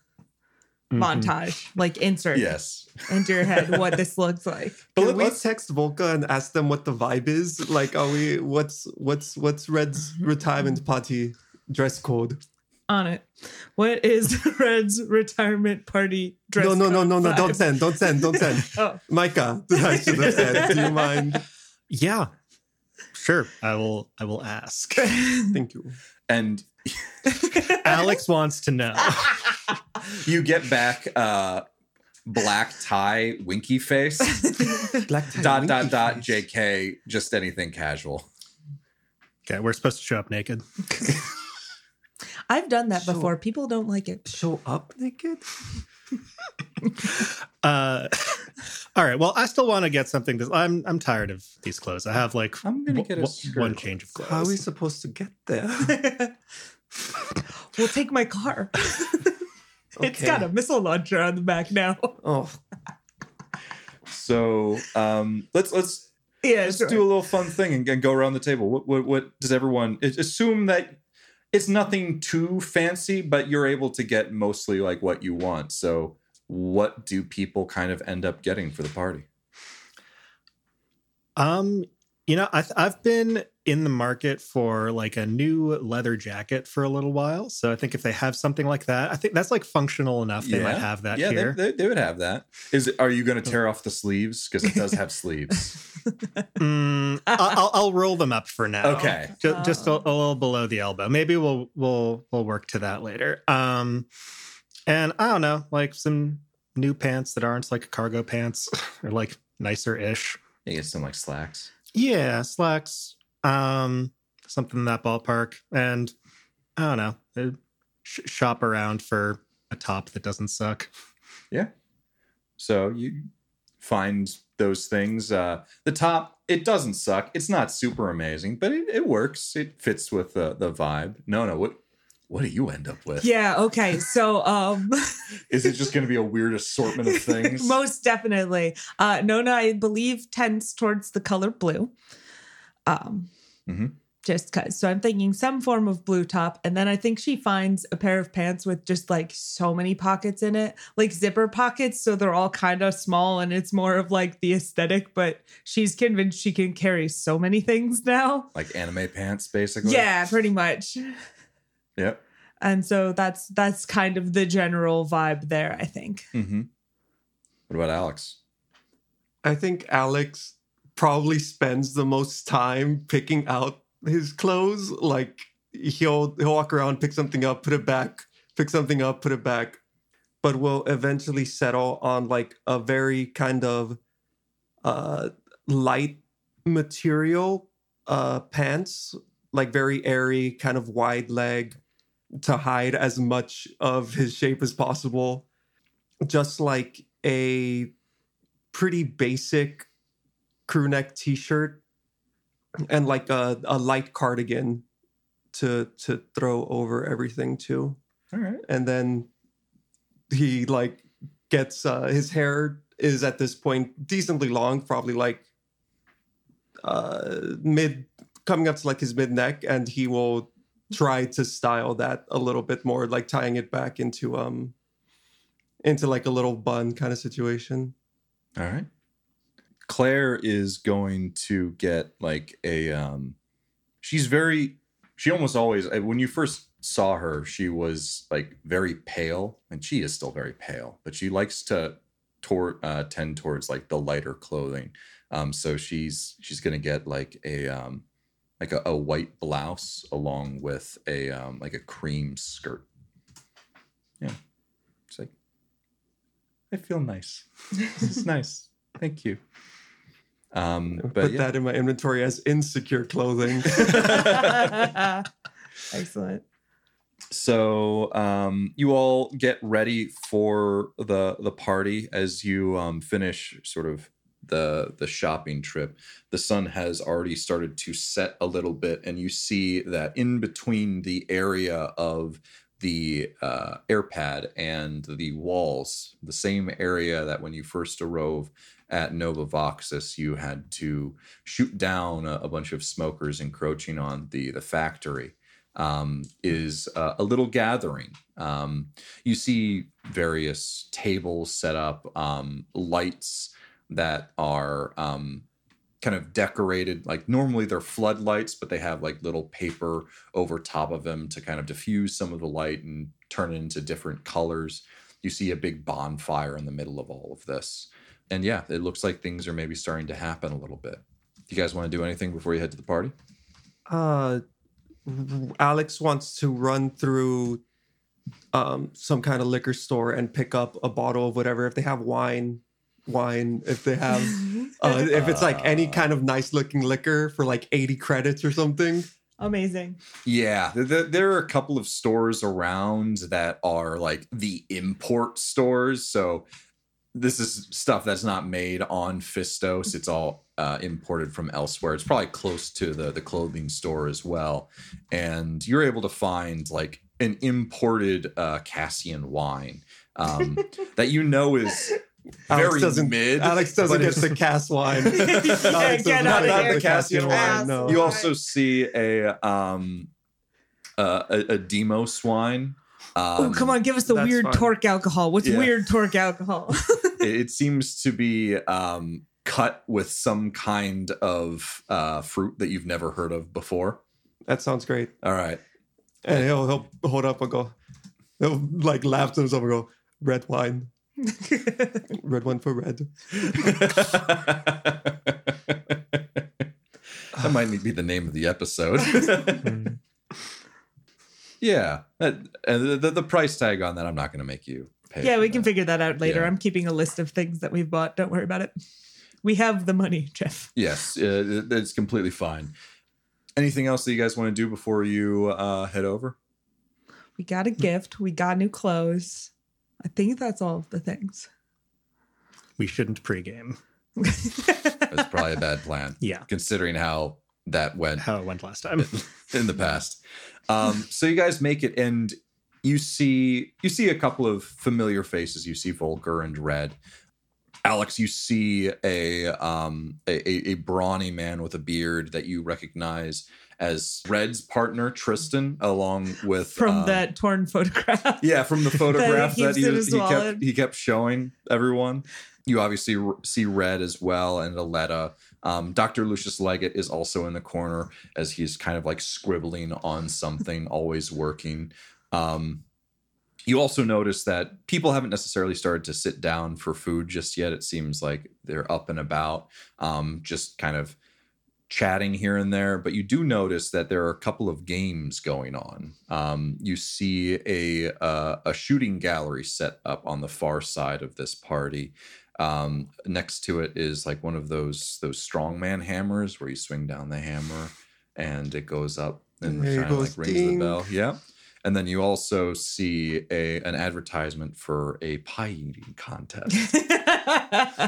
Mhm. montage, like insert yes into your head what this looks like. but Can let- we let's text Volker and ask them what the vibe is? Like, are we? What's what's what's Red's retirement party dress code? On it, what is Red's retirement party dress? no, no, no, no, no! Don't send, don't send, don't send. Oh, Micah, I should have said. Do you mind? yeah, sure. I will. I will ask. Thank you. and Alex wants to know. you get back uh black tie winky face Black tie, dot dot winky dot face. jk just anything casual Okay, we're supposed to show up naked. I've done that So- before. People don't like it. Show up naked. Uh, all right. Well, I still want to get something. This I'm I'm tired of these clothes. I have like I'm gonna w- get a w- one change of clothes. How are we supposed to get there? we'll take my car. It's got a missile launcher on the back now. Oh, so um let's let's Yeah, let's sure. do a little fun thing and, and go around the table what, what what does everyone assume that it's nothing too fancy but you're able to get mostly like what you want. So what do people kind of end up getting for the party? Um, you know, I I've been in the market for like a new leather jacket for a little while. So I think if they have something like that, I think that's like functional enough. They might have that yeah here. they, they, they would have that is it, are you going to tear off the sleeves because it does have sleeves Mm, I'll, I'll, I'll roll them up for now. Okay. just, just a, Oh. a little below the elbow. Maybe we'll we'll we'll work to that later. Um, and I don't know, like some new pants that aren't like cargo pants or like nicer ish. you get some like slacks Yeah, slacks. Um, something in that ballpark. And I don't know, uh, sh- shop around for a top that doesn't suck. Yeah. So you find those things. Uh, the top, it doesn't suck. It's not super amazing, but it, it works. It fits with the the vibe. No, no. What what do you end up with? Yeah, okay. So um Is it just going to be a weird assortment of things? most definitely. Uh Nona, I believe, tends towards the color blue. Um Mhm. just cause. So I'm thinking some form of blue top. And then I think she finds a pair of pants with just like so many pockets in it, like zipper pockets. So they're all kind of small and it's more of like the aesthetic, but she's convinced she can carry so many things now. like anime pants, basically. Yeah, pretty much. Yep. And so that's that's kind of the general vibe there, I think. Mm-hmm. What about Alex? I think Alex probably spends the most time picking out his clothes. Like he'll he'll walk around, pick something up, put it back, pick something up, put it back. But will eventually settle on like a very kind of uh light material uh pants, like very airy, kind of wide leg to hide as much of his shape as possible. just like a pretty basic crew neck t-shirt and like a, a light cardigan to to throw over everything too All right. and then he like gets uh his hair is at this point decently long probably like uh mid coming up to like his mid neck and he will try to style that a little bit more like tying it back into um into like a little bun kind of situation All right. Claire is going to get like a um she's very she almost always when you first saw her she was like very pale and she is still very pale but she likes to toward uh tend towards like the lighter clothing um so she's she's gonna get like a um like a, a white blouse along with a um like a cream skirt. Yeah. It's like i feel nice. It's nice. Thank you. Um but put yeah. that in my inventory as insecure clothing. Excellent. So um, you all get ready for the the party as you um, finish sort of the the shopping trip. The sun has already started to set a little bit, and you see that in between the area of the uh, air pad and the walls, the same area that when you first arose at Nova Voxus, you had to shoot down a, a bunch of smokers encroaching on the the factory um, is uh, a little gathering. Um, you see various tables set up, um, lights that are um, kind of decorated. Like normally they're floodlights, but they have like little paper over top of them to kind of diffuse some of the light and turn it into different colors. You see a big bonfire in the middle of all of this. And yeah, it looks like things are maybe starting to happen a little bit. Do you guys want to do anything before you head to the party? uh alex wants to run through um some kind of liquor store and pick up a bottle of whatever if they have wine wine if they have uh if it's like any kind of nice looking liquor for like 80 credits or something Amazing. Yeah, th- th- there are a couple of stores around that are like the import stores. So this is stuff that's not made on Fistos. It's all uh, imported from elsewhere. It's probably close to the the clothing store as well, and you're able to find like an imported uh, Cassian wine um, that you know is alex very doesn't mid. alex doesn't get the cast wine Yeah, Alex does get not outta have here. the Cassian wine no You also see a um uh, a, a demos wine. Um, oh, come on, give us the weird fine. torque alcohol. What's Yeah. weird torque alcohol? it, it seems to be um, cut with some kind of uh, fruit that you've never heard of before. that sounds great All right. and he'll he'll hold up and go he'll like laugh to himself and go red wine red one for red that might be the name of the episode. yeah, Uh, and the, the, the price tag on that, I'm not going to make you pay. yeah, for we can that. figure that out later. Yeah. I'm keeping a list of things that we've bought. Don't worry about it. We have the money, Jeff. Yes, uh, it- it's completely fine. Anything else that you guys want to do before you uh, head over? We got a gift. We got new clothes. I think that's all of the things. We shouldn't pregame. That's probably a bad plan, Yeah, considering how that went how it went last time. in the past. Um, so you guys make it, and you see you see a couple of familiar faces. You see Volker and Red. Alex, you see a um a, a, a brawny man with a beard that you recognize as Red's partner Tristan, along with From um, that torn photograph. yeah, from the photograph he that, keeps he, his he kept he kept showing everyone. You obviously see Red as well and Aletta. Um, Dr. Lucius Leggett is also in the corner as he's kind of like scribbling on something, always working. Um, you also notice that people haven't necessarily started to sit down for food just yet. It seems like they're up and about, um, just kind of chatting here and there. But you do notice that there are a couple of games going on. Um, you see a uh, a shooting gallery set up on the far side of this party. Um, next to it is like one of those those strongman hammers where you swing down the hammer and it goes up and There kind of like rings ding. the bell. Yeah. and then you also see a an advertisement for a pie eating contest.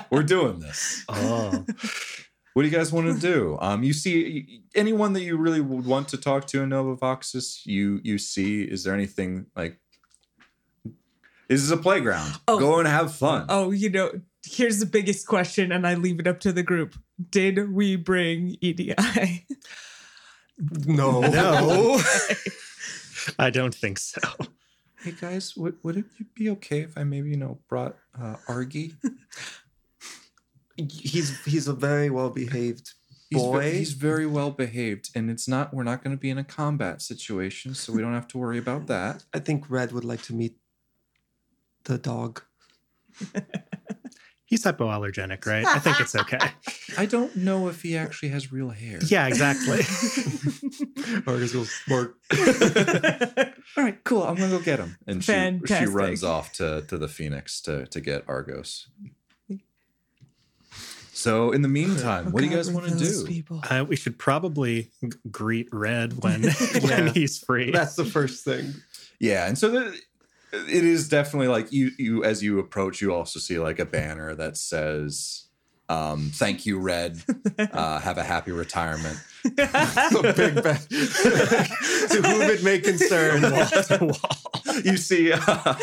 We're doing this. Oh, What do you guys want to do? Um, you see anyone that you really would want to talk to in Nova Voxus? You you see? Is there anything like? This is a playground. Oh. Go and have fun. oh, you know, here's the biggest question, and I leave it up to the group. Did we bring EDI? No. no. I don't think so. Hey guys, would would it be okay if I maybe you know brought uh, Argy? He's he's a very well behaved boy. he's very well behaved, and it's not. We're not going to be in a combat situation, so we don't have to worry about that. I think Redd would like to meet the dog. He's hypoallergenic, right? I think it's okay. I don't know if he actually has real hair. Yeah, exactly. Argos goes, Mark. All right, cool. I'm gonna go get him. And she she runs off to to the Phoenix to to get Argos. So in the meantime, what do you guys want to do? People. Uh, we should probably g- greet Redd when Yeah. when he's free. That's the first thing. Yeah, and so the, it is definitely like you you as you approach, you also see like a banner that says. Um, thank you, Redd. Uh, have a happy retirement. A big bang. to whom it may concern. You see uh,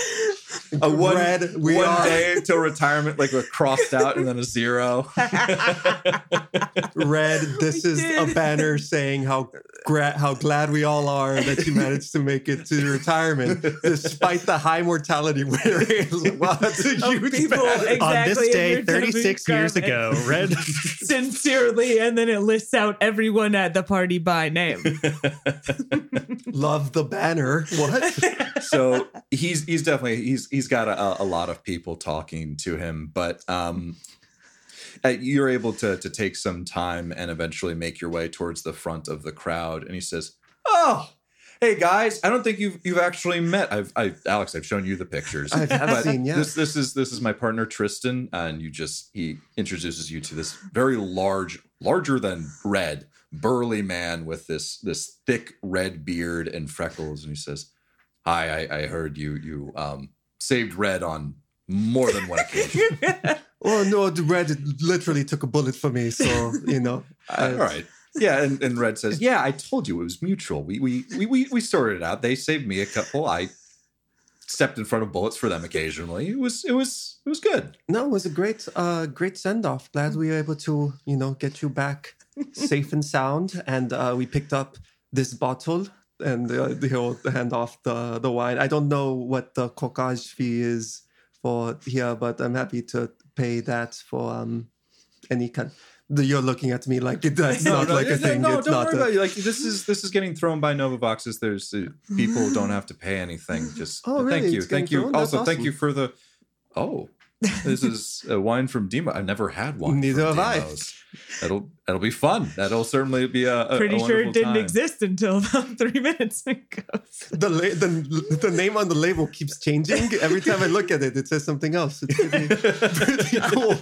a one, Redd, we one are- day till retirement, like a crossed out and then a zero. Redd, this We is did. a banner saying how gra- how glad we all are that you managed to make it to retirement, despite the high mortality rate. wow, that's a huge people, exactly. On this day, 36 years ago, Redd. Sincerely, and then it lists out everyone at the party by name. Love the banner. What? so he's he's definitely he's he's got a, a lot of people talking to him, but um, uh, you're able to to take some time and eventually make your way towards the front of the crowd. And he says, "Oh, hey guys, I don't think you've you've actually met. I've I, Alex, I've shown you the pictures. I've, I've But seen, yeah. this this is this is my partner Tristan, and you just he introduces you to this very large, larger than red, burly man with this this thick red beard and freckles, and he says, "Hi, I, I heard you you um saved Redd on more than one occasion. Oh no, the Redd literally took a bullet for me. So you know. Uh, all right." Yeah, and, and Redd says, "Yeah, I told you it was mutual. We we we we, we sorted it out. They saved me a couple. I stepped in front of bullets for them occasionally. It was it was it was good. No, it was a great, uh, great send off. Glad we were able to, you know, get you back safe and sound. And uh, we picked up this bottle, and uh, he'll hand off the the wine. I don't know what the corkage fee is for here, but I'm happy to pay that for um any kind. You're looking at me like it, that's not like a thing. No, it's don't not. worry a- about it. Like this is this is getting thrown by Nova Voxus. There's uh, people don't have to pay anything. Just Oh, really? thank you, thank you. thrown? That's Also, thank awesome. you for the. Oh, this is a wine from Demo. I've never had wine. Neither from have I. Demos. That'll that'll be fun. That'll certainly be a, a Pretty a sure it didn't time. exist until about three minutes ago. the, la- the the name on the label keeps changing every time I look at it. It says something else. It's pretty, pretty cool.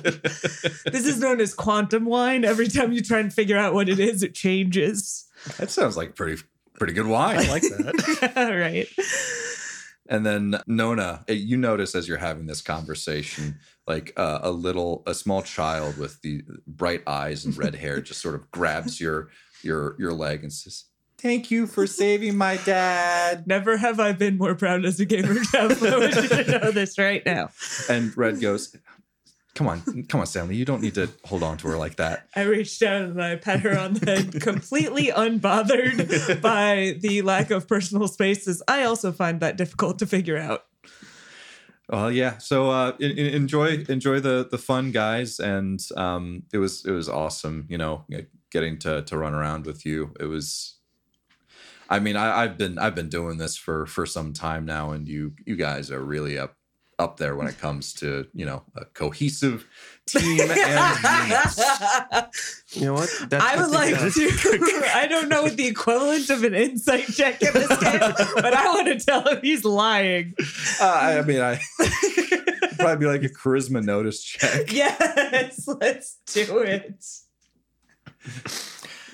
This is known as quantum wine. Every time you try and figure out what it is, it changes. That sounds like pretty pretty good wine. I like that. right. And then Nona, eh, you notice as you're having this conversation, like uh, a little, a small child with the bright eyes and red hair just sort of grabs your your your leg and says, "Thank you for saving my dad." Never have I been more proud as a gamer. I want you to know this right now. And Redd goes, "Come on, come on, Stanley. You don't need to hold on to her like that." I reached down and I pat her on the head, completely unbothered by the lack of personal spaces. I also find that difficult to figure out. Well, yeah. So uh, en- en- enjoy enjoy the the fun, guys, and um, it was it was awesome. You know, getting to to run around with you. It was. I mean, I, I've been I've been doing this for for some time now, and you you guys are really up up there when it comes to you know a cohesive team and. You know what? That's I would like to. I don't know what the equivalent of an insight check in this game, but I want to tell him he's lying. Uh, I I mean, I probably be like a charisma notice check. Yes, let's do it.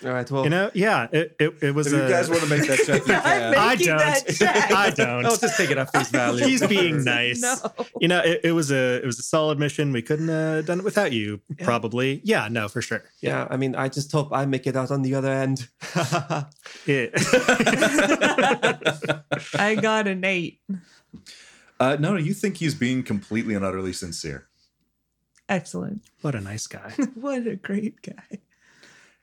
All right. Well, You know, yeah, it it, it was. If you a- guys want to make that check, I'm can. I making that don't. check. I don't. I'll just take it at face value. He's being nice. No. You know, it, it was a it was a solid mission. We couldn't have done it without you, probably. Yeah, no, for sure. Yeah, I mean, I just hope I make it out on the other end. Yeah. I got an eight. Uh, no, no, you think he's being completely and utterly sincere. Excellent. what a nice guy. What a great guy.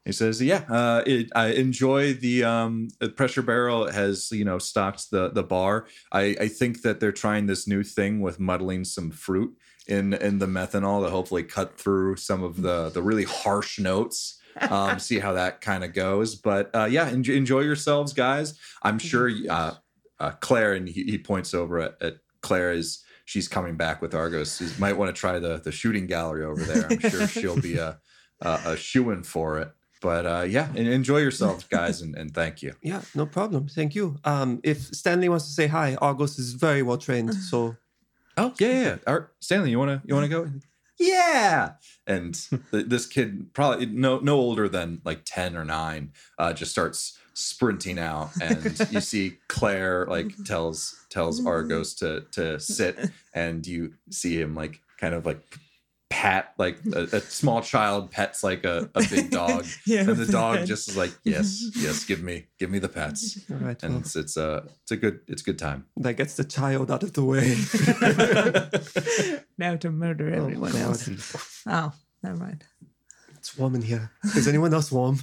He says, "Yeah, uh, it, I enjoy the um, pressure barrel has you know stocked the the bar. I, I think that they're trying this new thing with muddling some fruit in in the methanol to hopefully cut through some of the the really harsh notes. Um, see how that kind of goes. But uh, yeah, enjoy, enjoy yourselves, guys. I'm sure uh, uh, Claire and he, he points over at, at Claire as she's coming back with Argos. You might want to try the the shooting gallery over there. I'm sure she'll be a a, a shoe in for it. But uh, yeah, and enjoy yourselves, guys, and, and thank you. yeah, no problem. Thank you. Um, if Stanley wants to say hi, Argos is very well trained. So Oh yeah, yeah. Art, Stanley, you wanna you wanna go? Yeah. And th- this kid, probably no no older than like ten or nine, uh, just starts sprinting out, and you see Claire like tells tells Argos to to sit, and you see him like kind of like pat like a, a small child pets like a, a big dog Yeah, and the dog just is like yes yes give me give me the pets all right, and well, it's it's a it's a good it's a good time that gets the child out of the way. now to murder Oh, everyone God. else. Oh, never mind. It's warm in here. Is anyone else warm?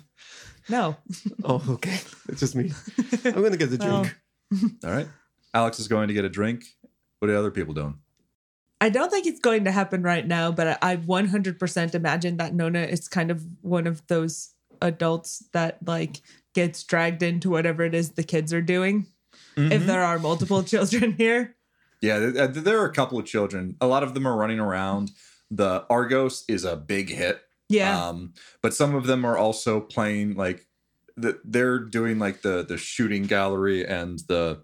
No. Oh, okay. It's just me. I'm gonna get the Well, drink. all right alex is going to get a drink what are the other people doing I don't think it's going to happen right now, but I I 100% imagine that Nona is kind of one of those adults that like gets dragged into whatever it is the kids are doing. If there are multiple children here. Yeah, th- th- there are a couple of children. A lot of them are running around. The Argos is a big hit. Yeah. Um, but some of them are also playing like the, they're doing like the the shooting gallery and the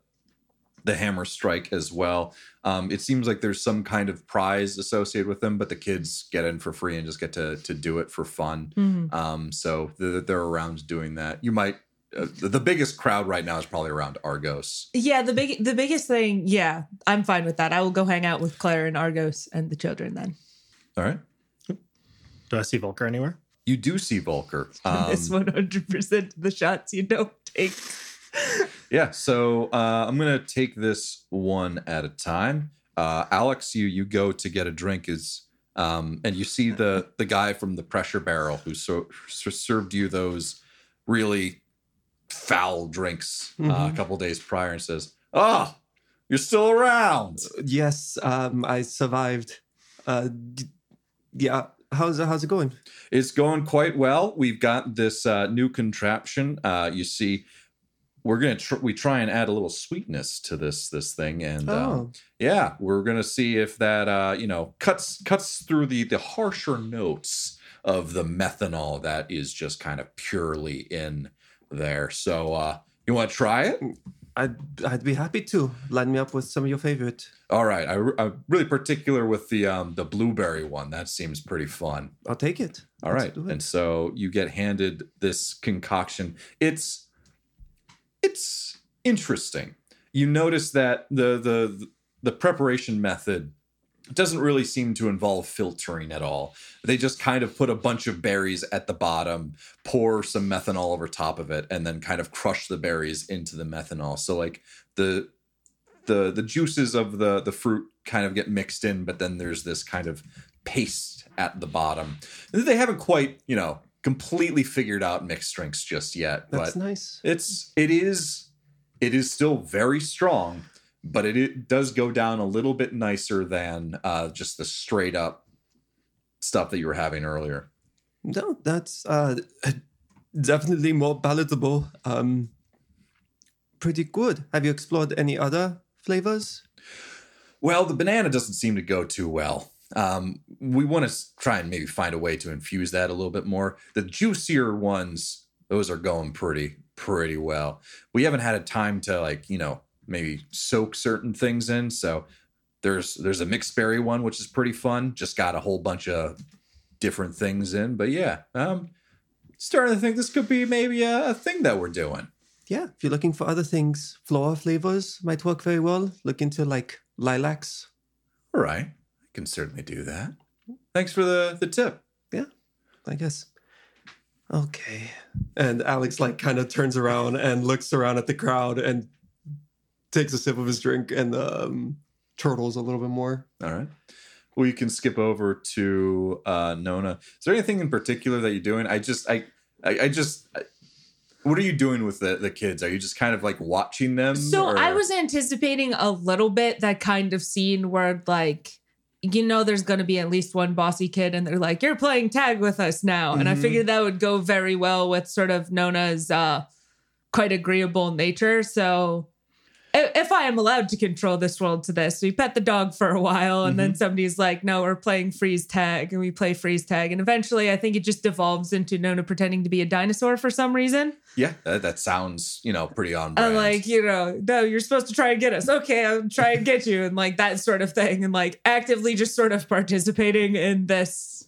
the hammer strike as well. Um, it seems like there's some kind of prize associated with them, but the kids get in for free and just get to to do it for fun. Mhm. Um, so they're, they're around doing that. You might uh, the the biggest crowd right now is probably around Argos. Yeah, the big the biggest thing, yeah, I'm fine with that. I will go hang out with Claire and Argos and the children then. All right. Do I see Volker anywhere? You do see Volker. Um, it's 100% the shots you don't take. Yeah, so uh, I'm gonna take this one at a time. Uh, Alex, you you go to get a drink is, um, and you see the the guy from the pressure barrel who so, served you those really foul drinks uh, a Mhm. couple days prior, and says, "Oh, you're still around." Yes, um, I survived. Uh, d- yeah, how's how's it going? It's going quite well. We've got this uh, new contraption. Uh, you see, we're gonna tr- we try and add a little sweetness to this this thing, and um, Oh, yeah, we're gonna see if that uh, you know cuts cuts through the the harsher notes of the methanol that is just kind of purely in there. So uh, you want to try it? I'd I'd be happy to line me up with some of your favorite. All right, I, am really particular with the um, the blueberry one. That seems pretty fun. I'll take it. All Let's right, and so you get handed this concoction. It's it's interesting. You notice that the the the preparation method doesn't really seem to involve filtering at all. They just kind of put a bunch of berries at the bottom, pour some methanol over top of it, and then kind of crush the berries into the methanol. So like the the the juices of the the fruit kind of get mixed in, but then there's this kind of paste at the bottom. They haven't quite, you know, completely figured out mixed drinks just yet, That's but nice. it's it is it is still very strong, but it, it does go down a little bit nicer than uh, just the straight up stuff that you were having earlier. No, that's uh, definitely more palatable. Um, pretty good. Have you explored any other flavors? Well, the banana doesn't seem to go too well. Um, we want to try and maybe find a way to infuse that a little bit more. The juicier ones, those are going pretty pretty well. We haven't had a time to like you know maybe soak certain things in. So there's there's a mixed berry one which is pretty fun. Just got a whole bunch of different things in, but yeah, um, starting to think this could be maybe a, a thing that we're doing. Yeah, if you're looking for other things, floral flavors might work very well. Look into like lilacs. All right, can certainly do that. Thanks for the the tip. Yeah, I guess. Okay. And Alex like kind of turns around and looks around at the crowd and takes a sip of his drink and um turtles a little bit more. All right. Well, you can skip over to uh, Nona. Is there anything in particular that you're doing? I just, I, I, I just, I, what are you doing with the the kids? Are you just kind of like watching them? So or- I was anticipating a little bit that kind of scene where like you know there's going to be at least one bossy kid and they're like you're playing tag with us now. And I figured that would go very well with sort of Nona's uh quite agreeable nature. So if I am allowed to control this world to this, we pet the dog for a while, and then mm-hmm. somebody's like, "No, we're playing freeze tag," and we play freeze tag, and eventually, I think it just devolves into Nona pretending to be a dinosaur for some reason. Yeah, that, that sounds you know pretty on brand. like, you know, no, you're supposed to try and get us. Okay, I'll try and get you, and like that sort of thing, and like actively just sort of participating in this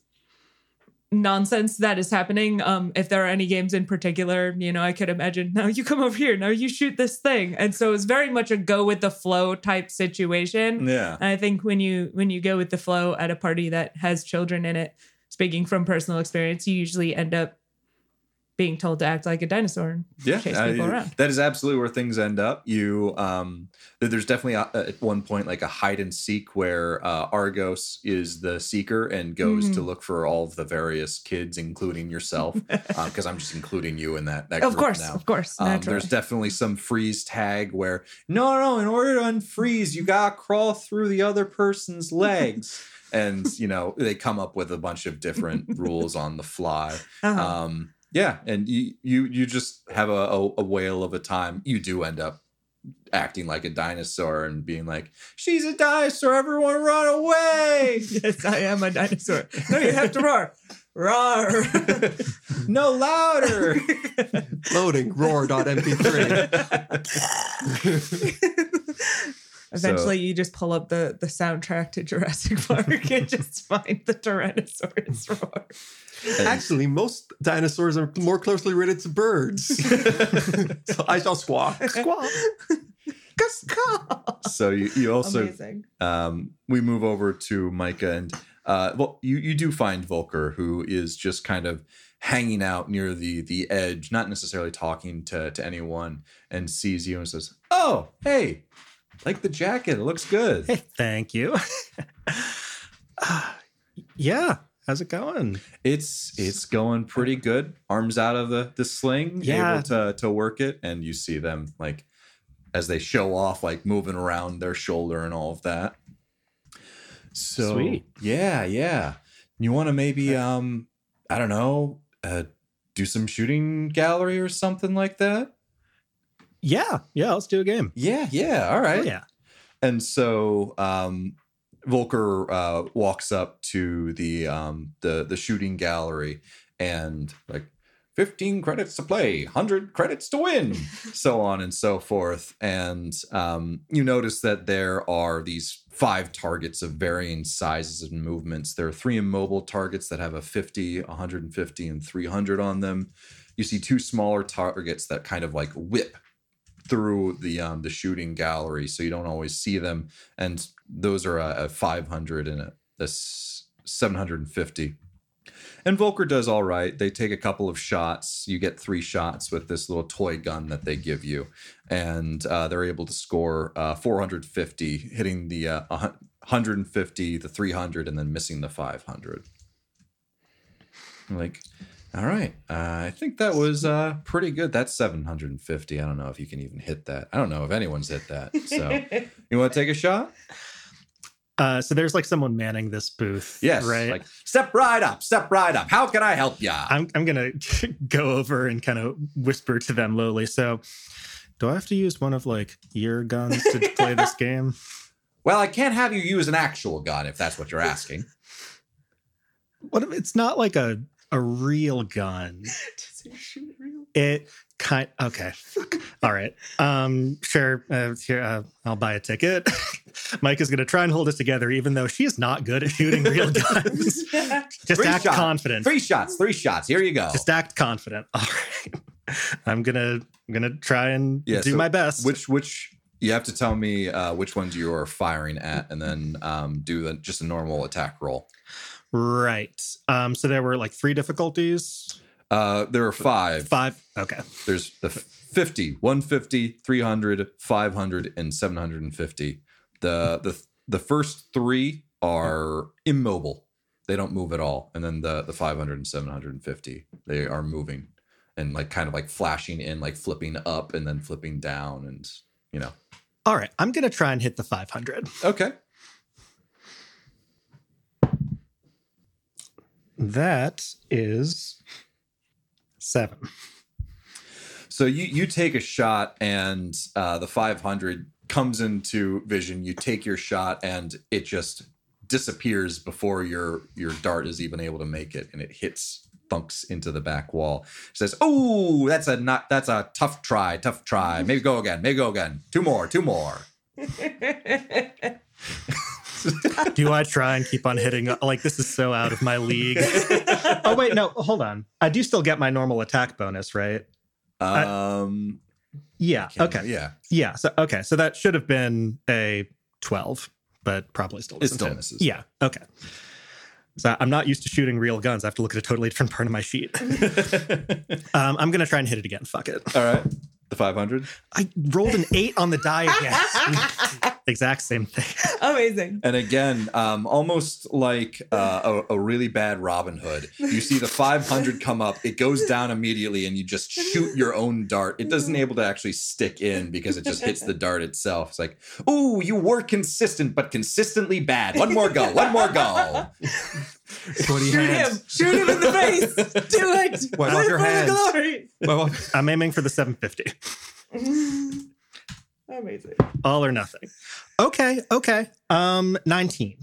nonsense that is happening. Um, if there are any games in particular, you know, I could imagine. Now you come over here. Now you shoot this thing, and so it's very much a go with the flow type situation. yeah, And I think when you when you go with the flow at a party that has children in it, speaking from personal experience, you usually end up being told to act like a dinosaur and yeah, chase I- people around. that is absolutely where things end up. You, um, there's definitely a, at one point like a hide and seek where uh, Argos is the seeker and goes Mhm. to look for all of the various kids, including yourself, because I'm just including you in that. that Of group course, now. of course, Um, there's definitely some freeze tag where no, no, in order to unfreeze, you gotta crawl through the other person's legs. And you know they come up with a bunch of different rules on the fly. Uh-huh. Um, yeah, and you you you just have a, a, a whale of a time. You do end up acting like a dinosaur and being like, "She's a dinosaur! Everyone run away! yes, I am a dinosaur. No, you have to roar. Roar. no louder!" Loading roar.mp3. Eventually, you just pull up the, the soundtrack to Jurassic Park and just find the Tyrannosaurus roar. Actually, most dinosaurs are more closely related to birds. so I shall squawk. Squawk. Squawk. so you you also Amazing. um, we move over to Micah and uh, well, you you do find Volker who is just kind of hanging out near the the edge, not necessarily talking to to anyone, and sees you and says, "Oh, hey, like the jacket, it looks good." Hey, thank you. Uh, yeah, how's it going? It's it's going pretty good. Arms out of the the sling, Yeah. able to to work it, and you see them like as they show off, like moving around their shoulder and all of that. So Sweet. yeah, yeah. You want to maybe um I don't know, uh, do some shooting gallery or something like that. Yeah, yeah, let's do a game. Yeah, yeah. all right. Oh, yeah. And so um Volker uh walks up to the um the the shooting gallery and like 15 credits to play, 100 credits to win, so on and so forth. And um you notice that there are these five targets of varying sizes and movements. There are three immobile targets that have a 50, 150 and 300 on them. You see two smaller targets that kind of like whip through the um the shooting gallery so you don't always see them and those are a, a 500 and a, a s- 750 and Volker does all right. They take a couple of shots. You get three shots with this little toy gun that they give you, and uh, they're able to score uh, 450, hitting the uh, 150, the 300, and then missing the 500. Like, all right, uh, I think that was uh, pretty good. That's 750. I don't know if you can even hit that. I don't know if anyone's hit that. So, you want to take a shot? Uh, so there's like someone manning this booth. Yes. Right. Like, step right up. Step right up. How can I help you? I'm I'm gonna go over and kind of whisper to them lowly. So, do I have to use one of like your guns to play this game? Well, I can't have you use an actual gun if that's what you're asking. What if it's not like a a real gun? Does it shoot real? It kind okay. All right. Um, sure. Uh, here, uh, I'll buy a ticket. Mike is going to try and hold us together, even though she is not good at shooting real guns. Just Three act shots. confident. Three shots. Three shots. Here you go. Just act confident. All right. I'm gonna I'm gonna try and Yeah, do so my best. Which which you have to tell me uh, which ones you are firing at, and then um, do the, just a normal attack roll. right. Um, so there were like three difficulties. Uh, there are five. Five. Okay. There's the 50, 150, 300, 500, and 750. The the the first three are immobile. They don't move at all. And then the the 500 and 750, they are moving and like kind of like flashing in, like flipping up and then flipping down and you know. All right. I'm gonna try and hit the 500. Okay. That is seven. So you you take a shot and uh, the 500 comes into vision. You take your shot and it just disappears before your your dart is even able to make it, and it hits thunks into the back wall. It says, "Oh, that's a not that's a tough try, tough try. Maybe go again. Maybe go again. Two more, two more." Do I try and keep on hitting? Like this is so out of my league. oh wait, no, hold on. I do still get my normal attack bonus, right? Um. Yeah. Okay. Yeah. Yeah. So okay. So that should have been a twelve, but probably still It still misses. Yeah. Okay. So I'm not used to shooting real guns. I have to look at a totally different part of my sheet. um, I'm gonna try and hit it again. Fuck it. All right. The 500. I rolled an eight on the die again. exact same thing. Amazing. And again, um, almost like uh, a, a really bad Robin Hood, you see the 500 come up, it goes down immediately, and you just shoot your own dart. It doesn't able to actually stick in because it just hits the dart itself. It's like, ooh, you were consistent, but consistently bad. One more go, one more go. Shoot hands. him. Shoot him in the face. Do it. Wipe Do off your for the hands. glory. Well, I'm aiming for the 750. Amazing. All or nothing. Okay. Okay. Um, 19.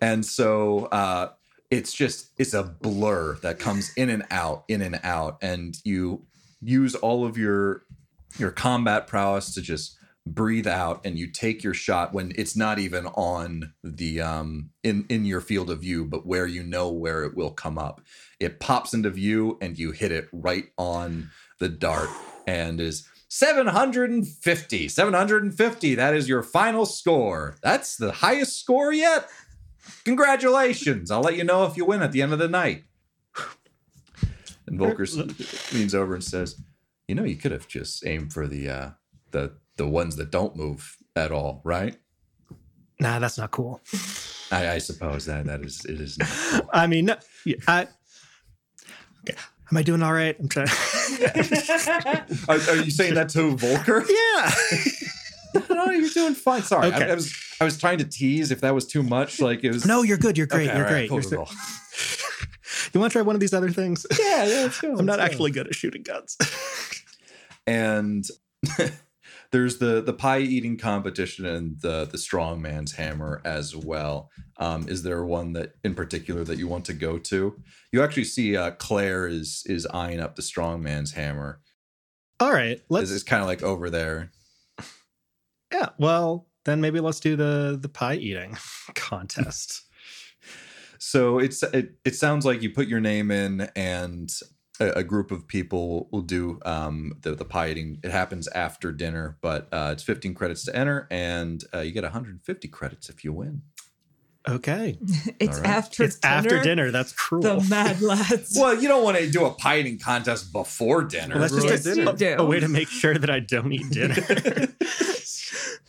And so uh, it's just it's a blur that comes in and out, in and out, and you use all of your your combat prowess to just breathe out and you take your shot when it's not even on the um in in your field of view but where you know where it will come up it pops into view and you hit it right on the dart and is 750 750 that is your final score that's the highest score yet congratulations i'll let you know if you win at the end of the night and volker leans over and says you know you could have just aimed for the uh the the ones that don't move at all right Nah, that's not cool. i, I suppose that that is it is not I mean, yeah, I. Okay. Am I doing all right? I'm trying. are, are you saying that to volker yeah. no you're doing fine sorry Okay. I, I was i was trying to tease if that was too much like it was No, you're good. You're great. Okay, you're all right, great. cool, You're cool, so- cool. You want to try one of these other things? yeah yeah let's go I'm not let's go. actually good at shooting guns. and there's the the pie eating competition and the the strong man's hammer as well um is there one that in particular that you want to go to you actually see uh claire is is eyeing up the strong man's hammer all right. Let's. it's, it's kind of like over there Yeah. Well, then maybe let's do the the pie eating contest. so it's it, it sounds like you put your name in and a, a group of people will do um the, the pie eating it happens after dinner but uh it's 15 credits to enter and uh, you get 150 credits if you win Okay. It's All right. after It's dinner. after dinner. That's cruel. The mad lads. Well, you don't want to do a pie eating contest before dinner. Well, that's Ruin just dinner. a, You a way to make sure that I don't eat dinner.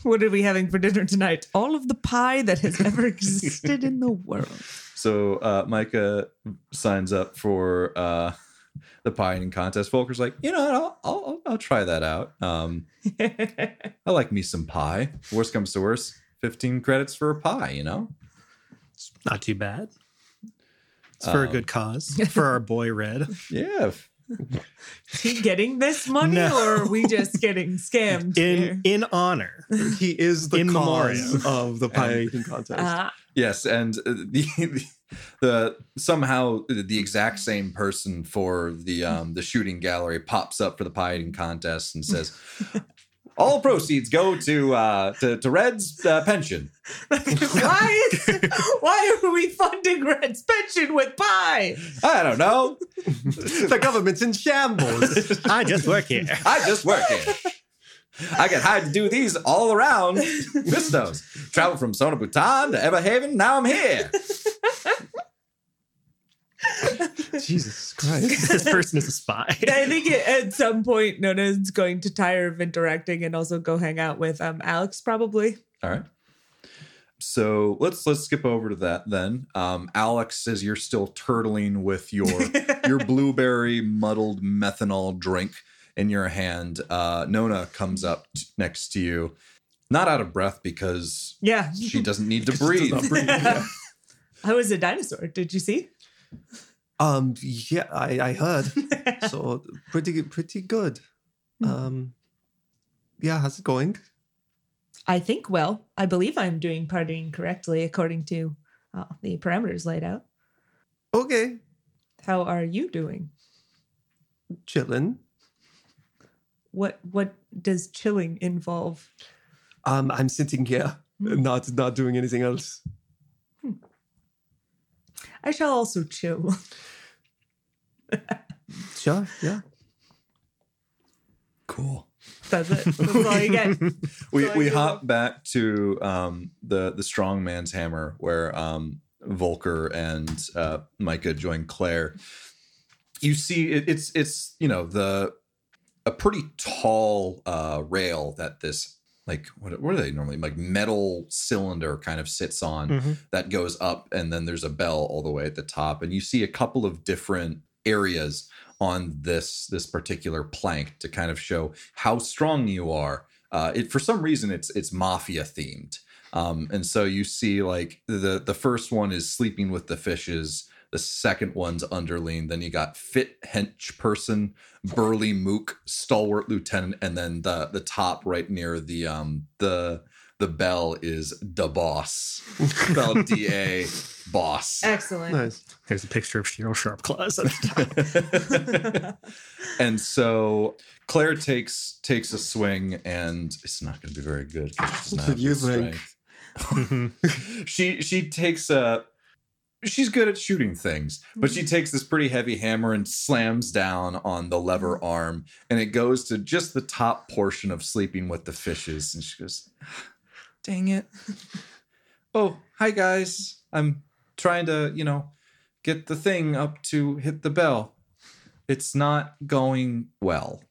What are we having for dinner tonight? All of the pie that has ever existed in the world. so uh, Micah signs up for uh, the pie eating contest. Volker's like, you know, I'll, I'll, I'll try that out. Um, I like me some pie. Worst comes to worst, 15 credits for a pie, you know? it's Not too bad. It's for a Um, good cause. For our boy Redd. Yeah. Is he getting this money No. or are we just getting scammed? In here? in honor. he is the In cause memoriam. of the pie eating contest. Ah, Yes, and uh, the, the the somehow the exact same person for the um the shooting gallery pops up for the pie eating contest and says, "All proceeds go to uh to, to Redd's uh, pension." why is why are we funding Redd's pension with pie? I don't know. the government's in shambles. I just work here. I just work here. I get hired to do these all around Vistos. Travel from Sona Bhutan to Everhaven. Now I'm here. Jesus Christ. this person is a spy. I think it, at some point Nona's going to tire of interacting and also go hang out with um Alex probably. All right. So let's let's skip over to that then. Um, Alex says you're still turtling with your your blueberry muddled methanol drink in your hand. Uh, Nona comes up t- next to you, not out of breath because Yeah. she doesn't need to breathe. I was a dinosaur. Did you see? Um, yeah, I, I heard. So pretty good, pretty good. Um, yeah, how's it going? I think well. I believe I'm doing partying correctly according to uh, the parameters laid out. Okay, How are you doing? chilling. What what does chilling involve? Um, I'm sitting here, not not doing anything else. I shall also chill. Sure, yeah. Cool. That's it. That's all you get. we we hop back to um, the the strong man's hammer where um, Volker and uh, Micah join Claire. You see, it, it's it's you know the a pretty tall uh, rail that this like what what are they normally like metal cylinder kind of sits on Mhm. that goes up and then there's a bell all the way at the top and you see a couple of different areas on this this particular plank to kind of show how strong you are uh, it for some reason it's it's mafia themed um, and so you see like the the first one is sleeping with the fishes the second one's underling then you got fit hench person burly mook stalwart lieutenant and then the the top right near the um the the bell is the boss spelled d-a boss Excellent. Nice. There's a picture of Cheryl Sharpclaws at the top. and so Claire takes takes a swing, and it's not going to be very good. she doesn't have You good think. she she takes a. She's good at shooting things, but she takes this pretty heavy hammer and slams down on the lever arm, and it goes to just the top portion of sleeping with the fishes. And she goes, "Dang it! Oh, hi guys. I'm trying to, you know, get the thing up to hit the bell. It's not going well.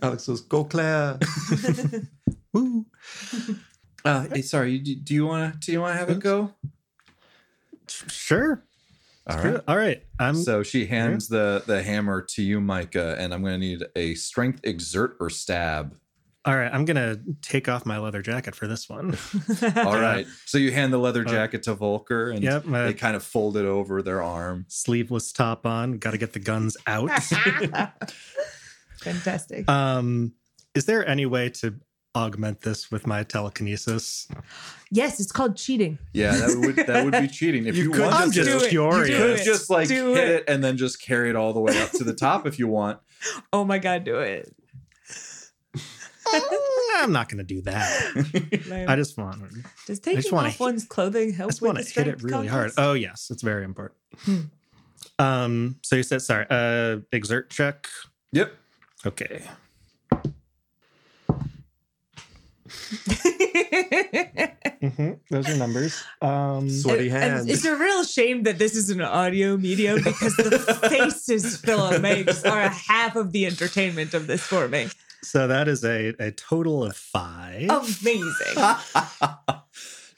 Alex goes, "Go, Claire." Woo. Uh, hey, sorry. Do, do you want to? Do you want to have it go? Sure. All Screw right. it. All right. I'm So she hands the the hammer to you, Micah, and I'm going to need a strength exert or stab. all right. I'm gonna take off my leather jacket for this one. All right. So you hand the leather Uh, jacket to Volker, and Yep. My they kind of fold it over their arm. sleeveless top on. Got to get the guns out. Fantastic. um, is there any way to augment this with my telekinesis? yes, it's called cheating. Yeah, that would that would be cheating if you, You could want. I'm to. just do it. curious. You You could just like Do hit it. it and then just carry it all the way up to the top if you want. Oh my god, do it. I'm not gonna do that. Man. I just want. Does taking just wanna off hit- one's clothing I help just want to hit it strength really hard. Oh yes, it's very important. Hmm. Um. So you said sorry. Uh, exert check. Yep. Okay. Mm-hmm. Those are numbers. Um. Sweaty And- and. It's a real shame that this is an audio medium because the faces Philip makes are half of the entertainment of this for me. So that is a a total of five. Amazing.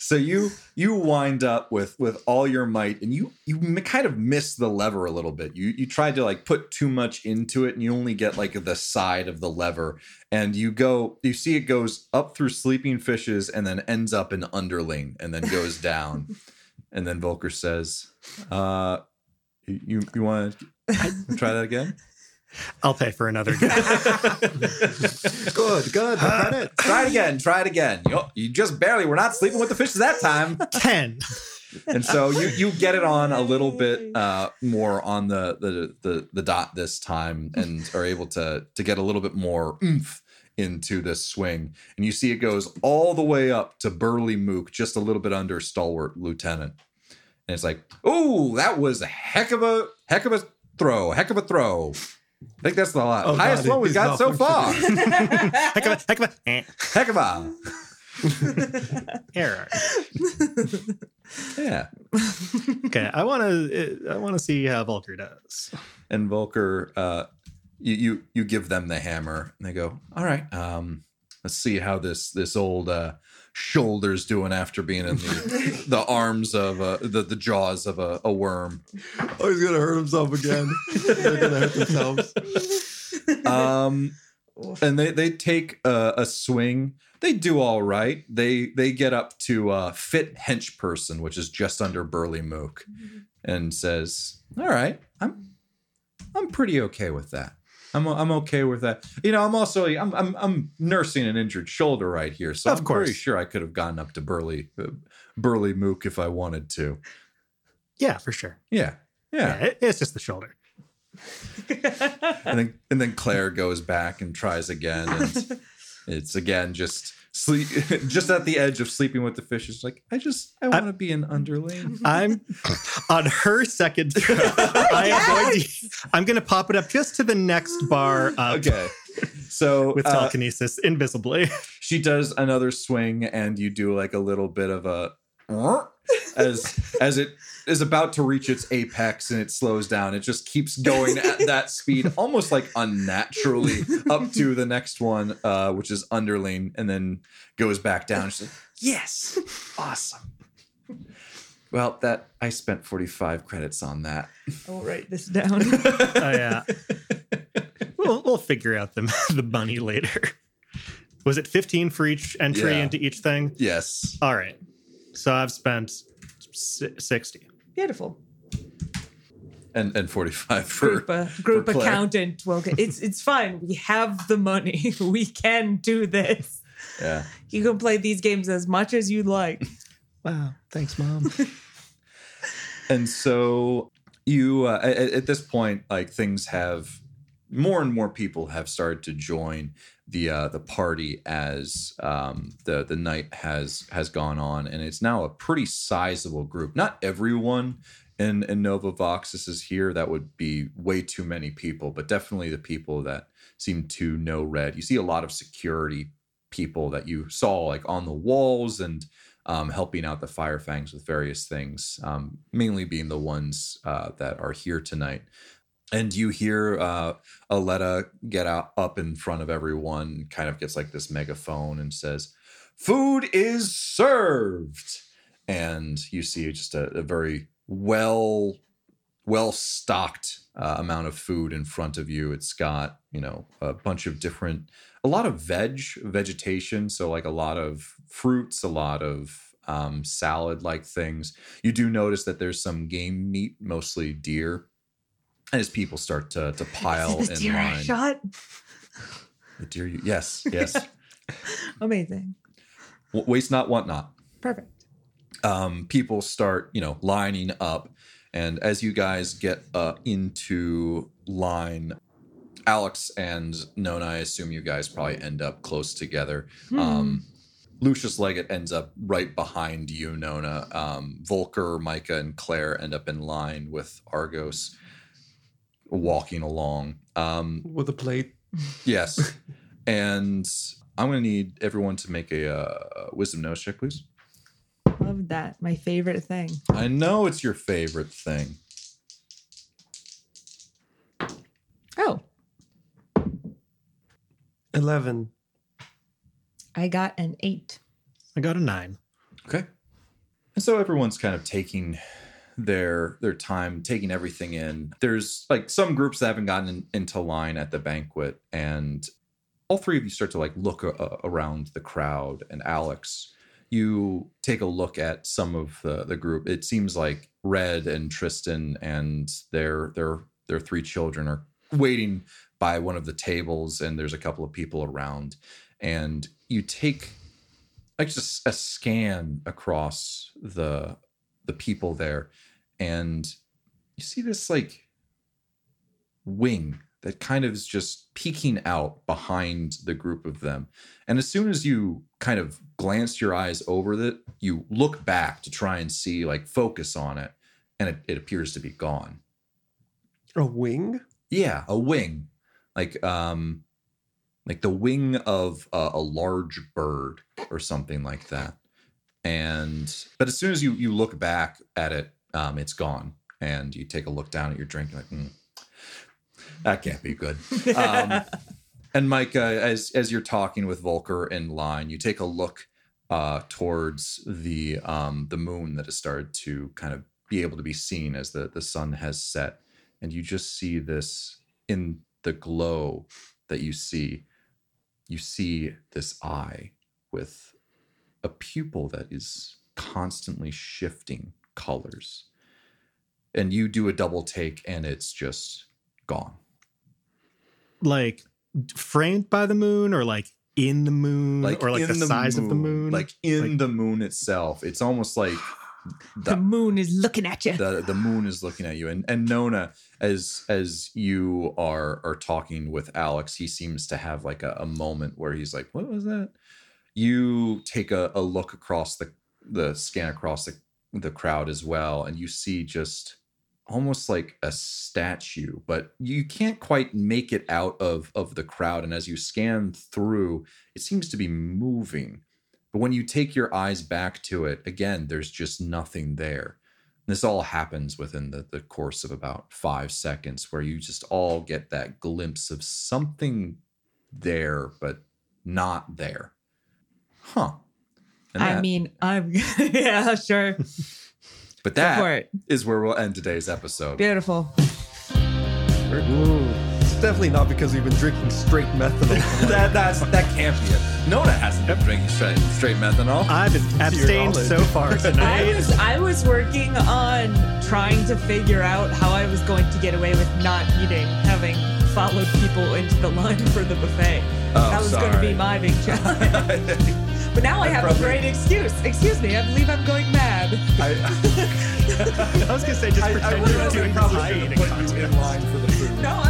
so you you wind up with with all your might and you you kind of miss the lever a little bit. You you tried to like put too much into it and you only get like the side of the lever and you go you see it goes up through sleeping fishes and then ends up in underling and then goes down. And then volker says uh you you want to try that again I'll pay for another guess. good, good. The credit. try it again try it again you, you just barely were not sleeping with the fishes that time Ten. and so you you get it on a little bit uh, more on the, the the the dot this time, and are able to to get a little bit more oomph into this swing, and you see it goes all the way up to Burly Mook, just a little bit under Stalwart Lieutenant, and it's like, oh, that was a heck of a heck of a throw, heck of a throw. I think that's the Oh, highest God, one we've got so far. heck of a heck of a eh, heck of a error. yeah. Okay, I want to I want to see how Volker does. and Volker, uh, you, you you give them the hammer, and they go, "All right, um, let's see how this this old uh, shoulder's doing after being in the the arms of uh, the the jaws of a, a worm." Oh, he's gonna hurt himself again. They're gonna hurt themselves. Um, and they they take a, a swing. They do all right. They they get up to uh, fit hench person, which is just under Burly Mook, and says, "All right, I'm I'm pretty okay with that. I'm I'm okay with that. You know, I'm also I'm I'm, I'm nursing an injured shoulder right here, so Of I'm course. pretty sure I could have gotten up to Burly uh, Burly Mook if I wanted to. Yeah, for sure. Yeah, Yeah, yeah. it- it's just the shoulder. and then and then Claire goes back and tries again, and it's again just sleep, just at the edge of sleeping with the fish. It's like I just I want to be an underling. I'm on her second. I am going to, I'm going to pop it up just to the next bar up Okay, so with uh, telekinesis invisibly. she does another swing, and you do like a little bit of a as as it is about to reach its apex and it slows down. It just keeps going at that speed, almost like unnaturally, up to the next one, uh, which is underling, and then goes back down. She's like, "Yes, awesome." Well, that I spent forty five credits on that. I'll write this down. Oh yeah, we'll we'll figure out the the money later. Was it 15 for each entry Yeah. into each thing? Yes. All right, so I've spent si- 60. Beautiful. And and forty five for Group, uh, group for accountant. Well, it's it's fine. We have the money. We can do this. yeah. You can play these games as much as you'd like. Wow, thanks, mom. And so you uh, at, at this point, like things have more and more people have started to join the uh, the party as um, the the night has has gone on, and it's now a pretty sizable group. Not everyone in in Nova Voxus is here. That would be way too many people, but definitely the people that seem to know Redd. You see a lot of security people that you saw like on the walls and um, helping out the Firefangs with various things, um, mainly being the ones uh, that are here tonight. And you hear uh, Aletta get out up in front of everyone, kind of gets like this megaphone and says, "Food is served." And you see just a, a very well, well stocked uh, amount of food in front of you. It's got you know a bunch of different a lot of veg vegetation so like a lot of fruits a lot of um, salad like things you do notice that there's some game meat mostly deer as people start to, to pile Is it the in deer I shot? the deer you yes yes Amazing. W- waste not want not Perfect. um, people start, you know, lining up. And as you guys get uh, into line, Alex and Nona, I assume you guys probably end up close together. Um, Lucius Leggett ends up right behind you, Nona. Um, Volker, Micah, and Claire end up in line with Argos walking along. Um, With a plate. yes. and I'm going to need everyone to make a uh, wisdom nose check, please. Love that. My favorite thing. I know it's your favorite thing. Oh, 11. I got an eight. I got a nine. Okay. And so everyone's kind of taking their their time, taking everything in. There's like some groups that haven't gotten in, into line at the banquet, and all three of you start to like look uh, around the crowd. And Alex, you take a look at some of the the group. It seems like Redd and Tristan and their their their three children are waiting by one of the tables, and there's a couple of people around. And you take like just a scan across the the people there, and you see this like wing that kind of is just peeking out behind the group of them. And as soon as you kind of glance your eyes over it, you look back to try and see, like, focus on it, and it, it appears to be gone. A wing? Yeah, a wing, like um, like the wing of a, a large bird or something like that. And but as soon as you you look back at it, um, it's gone, and you take a look down at your drink, you're like, "Hmm, that can't be good. Um, and Mike, uh, as as you're talking with Volker in line, you take a look uh, towards the um, the moon that has started to kind of be able to be seen as the the sun has set, and you just see this in the glow that you see. You see this eye with a pupil that is constantly shifting colors, and you do a double take, and it's just gone. Like framed by the moon or like in the moon like or like in the, size of the moon. like in Like- the moon itself. It's almost like The the, moon is looking at you. the the moon is looking at you. And and Nona, as as you are are talking with Alex, he seems to have like a, a moment where he's like, "What was that?" You take a, a look across the the scan across the the crowd as well, and you see just almost like a statue, but you can't quite make it out of of the crowd. And as you scan through, it seems to be moving. But when you take your eyes back to it, again, there's just nothing there. This all happens within the, the course of about five seconds, where you just all get that glimpse of something there, but not there. Huh. And I that- mean, I'm yeah, sure. but Go for that where we'll end today's episode. Beautiful. It's definitely not because we've been drinking straight methanol. that that's that can't be it. Nona hasn't been drinking straight, straight methanol. I've been abstained so far tonight. I was I was working on trying to figure out how I was going to get away with not eating, having followed people into the line for the buffet. Oh, that was going to be my big challenge. But now I have probably- a great excuse. Excuse me, I believe I'm going mad. I, I was gonna say just I, I pretend you're doing probably pie should have put you in line for the food. No,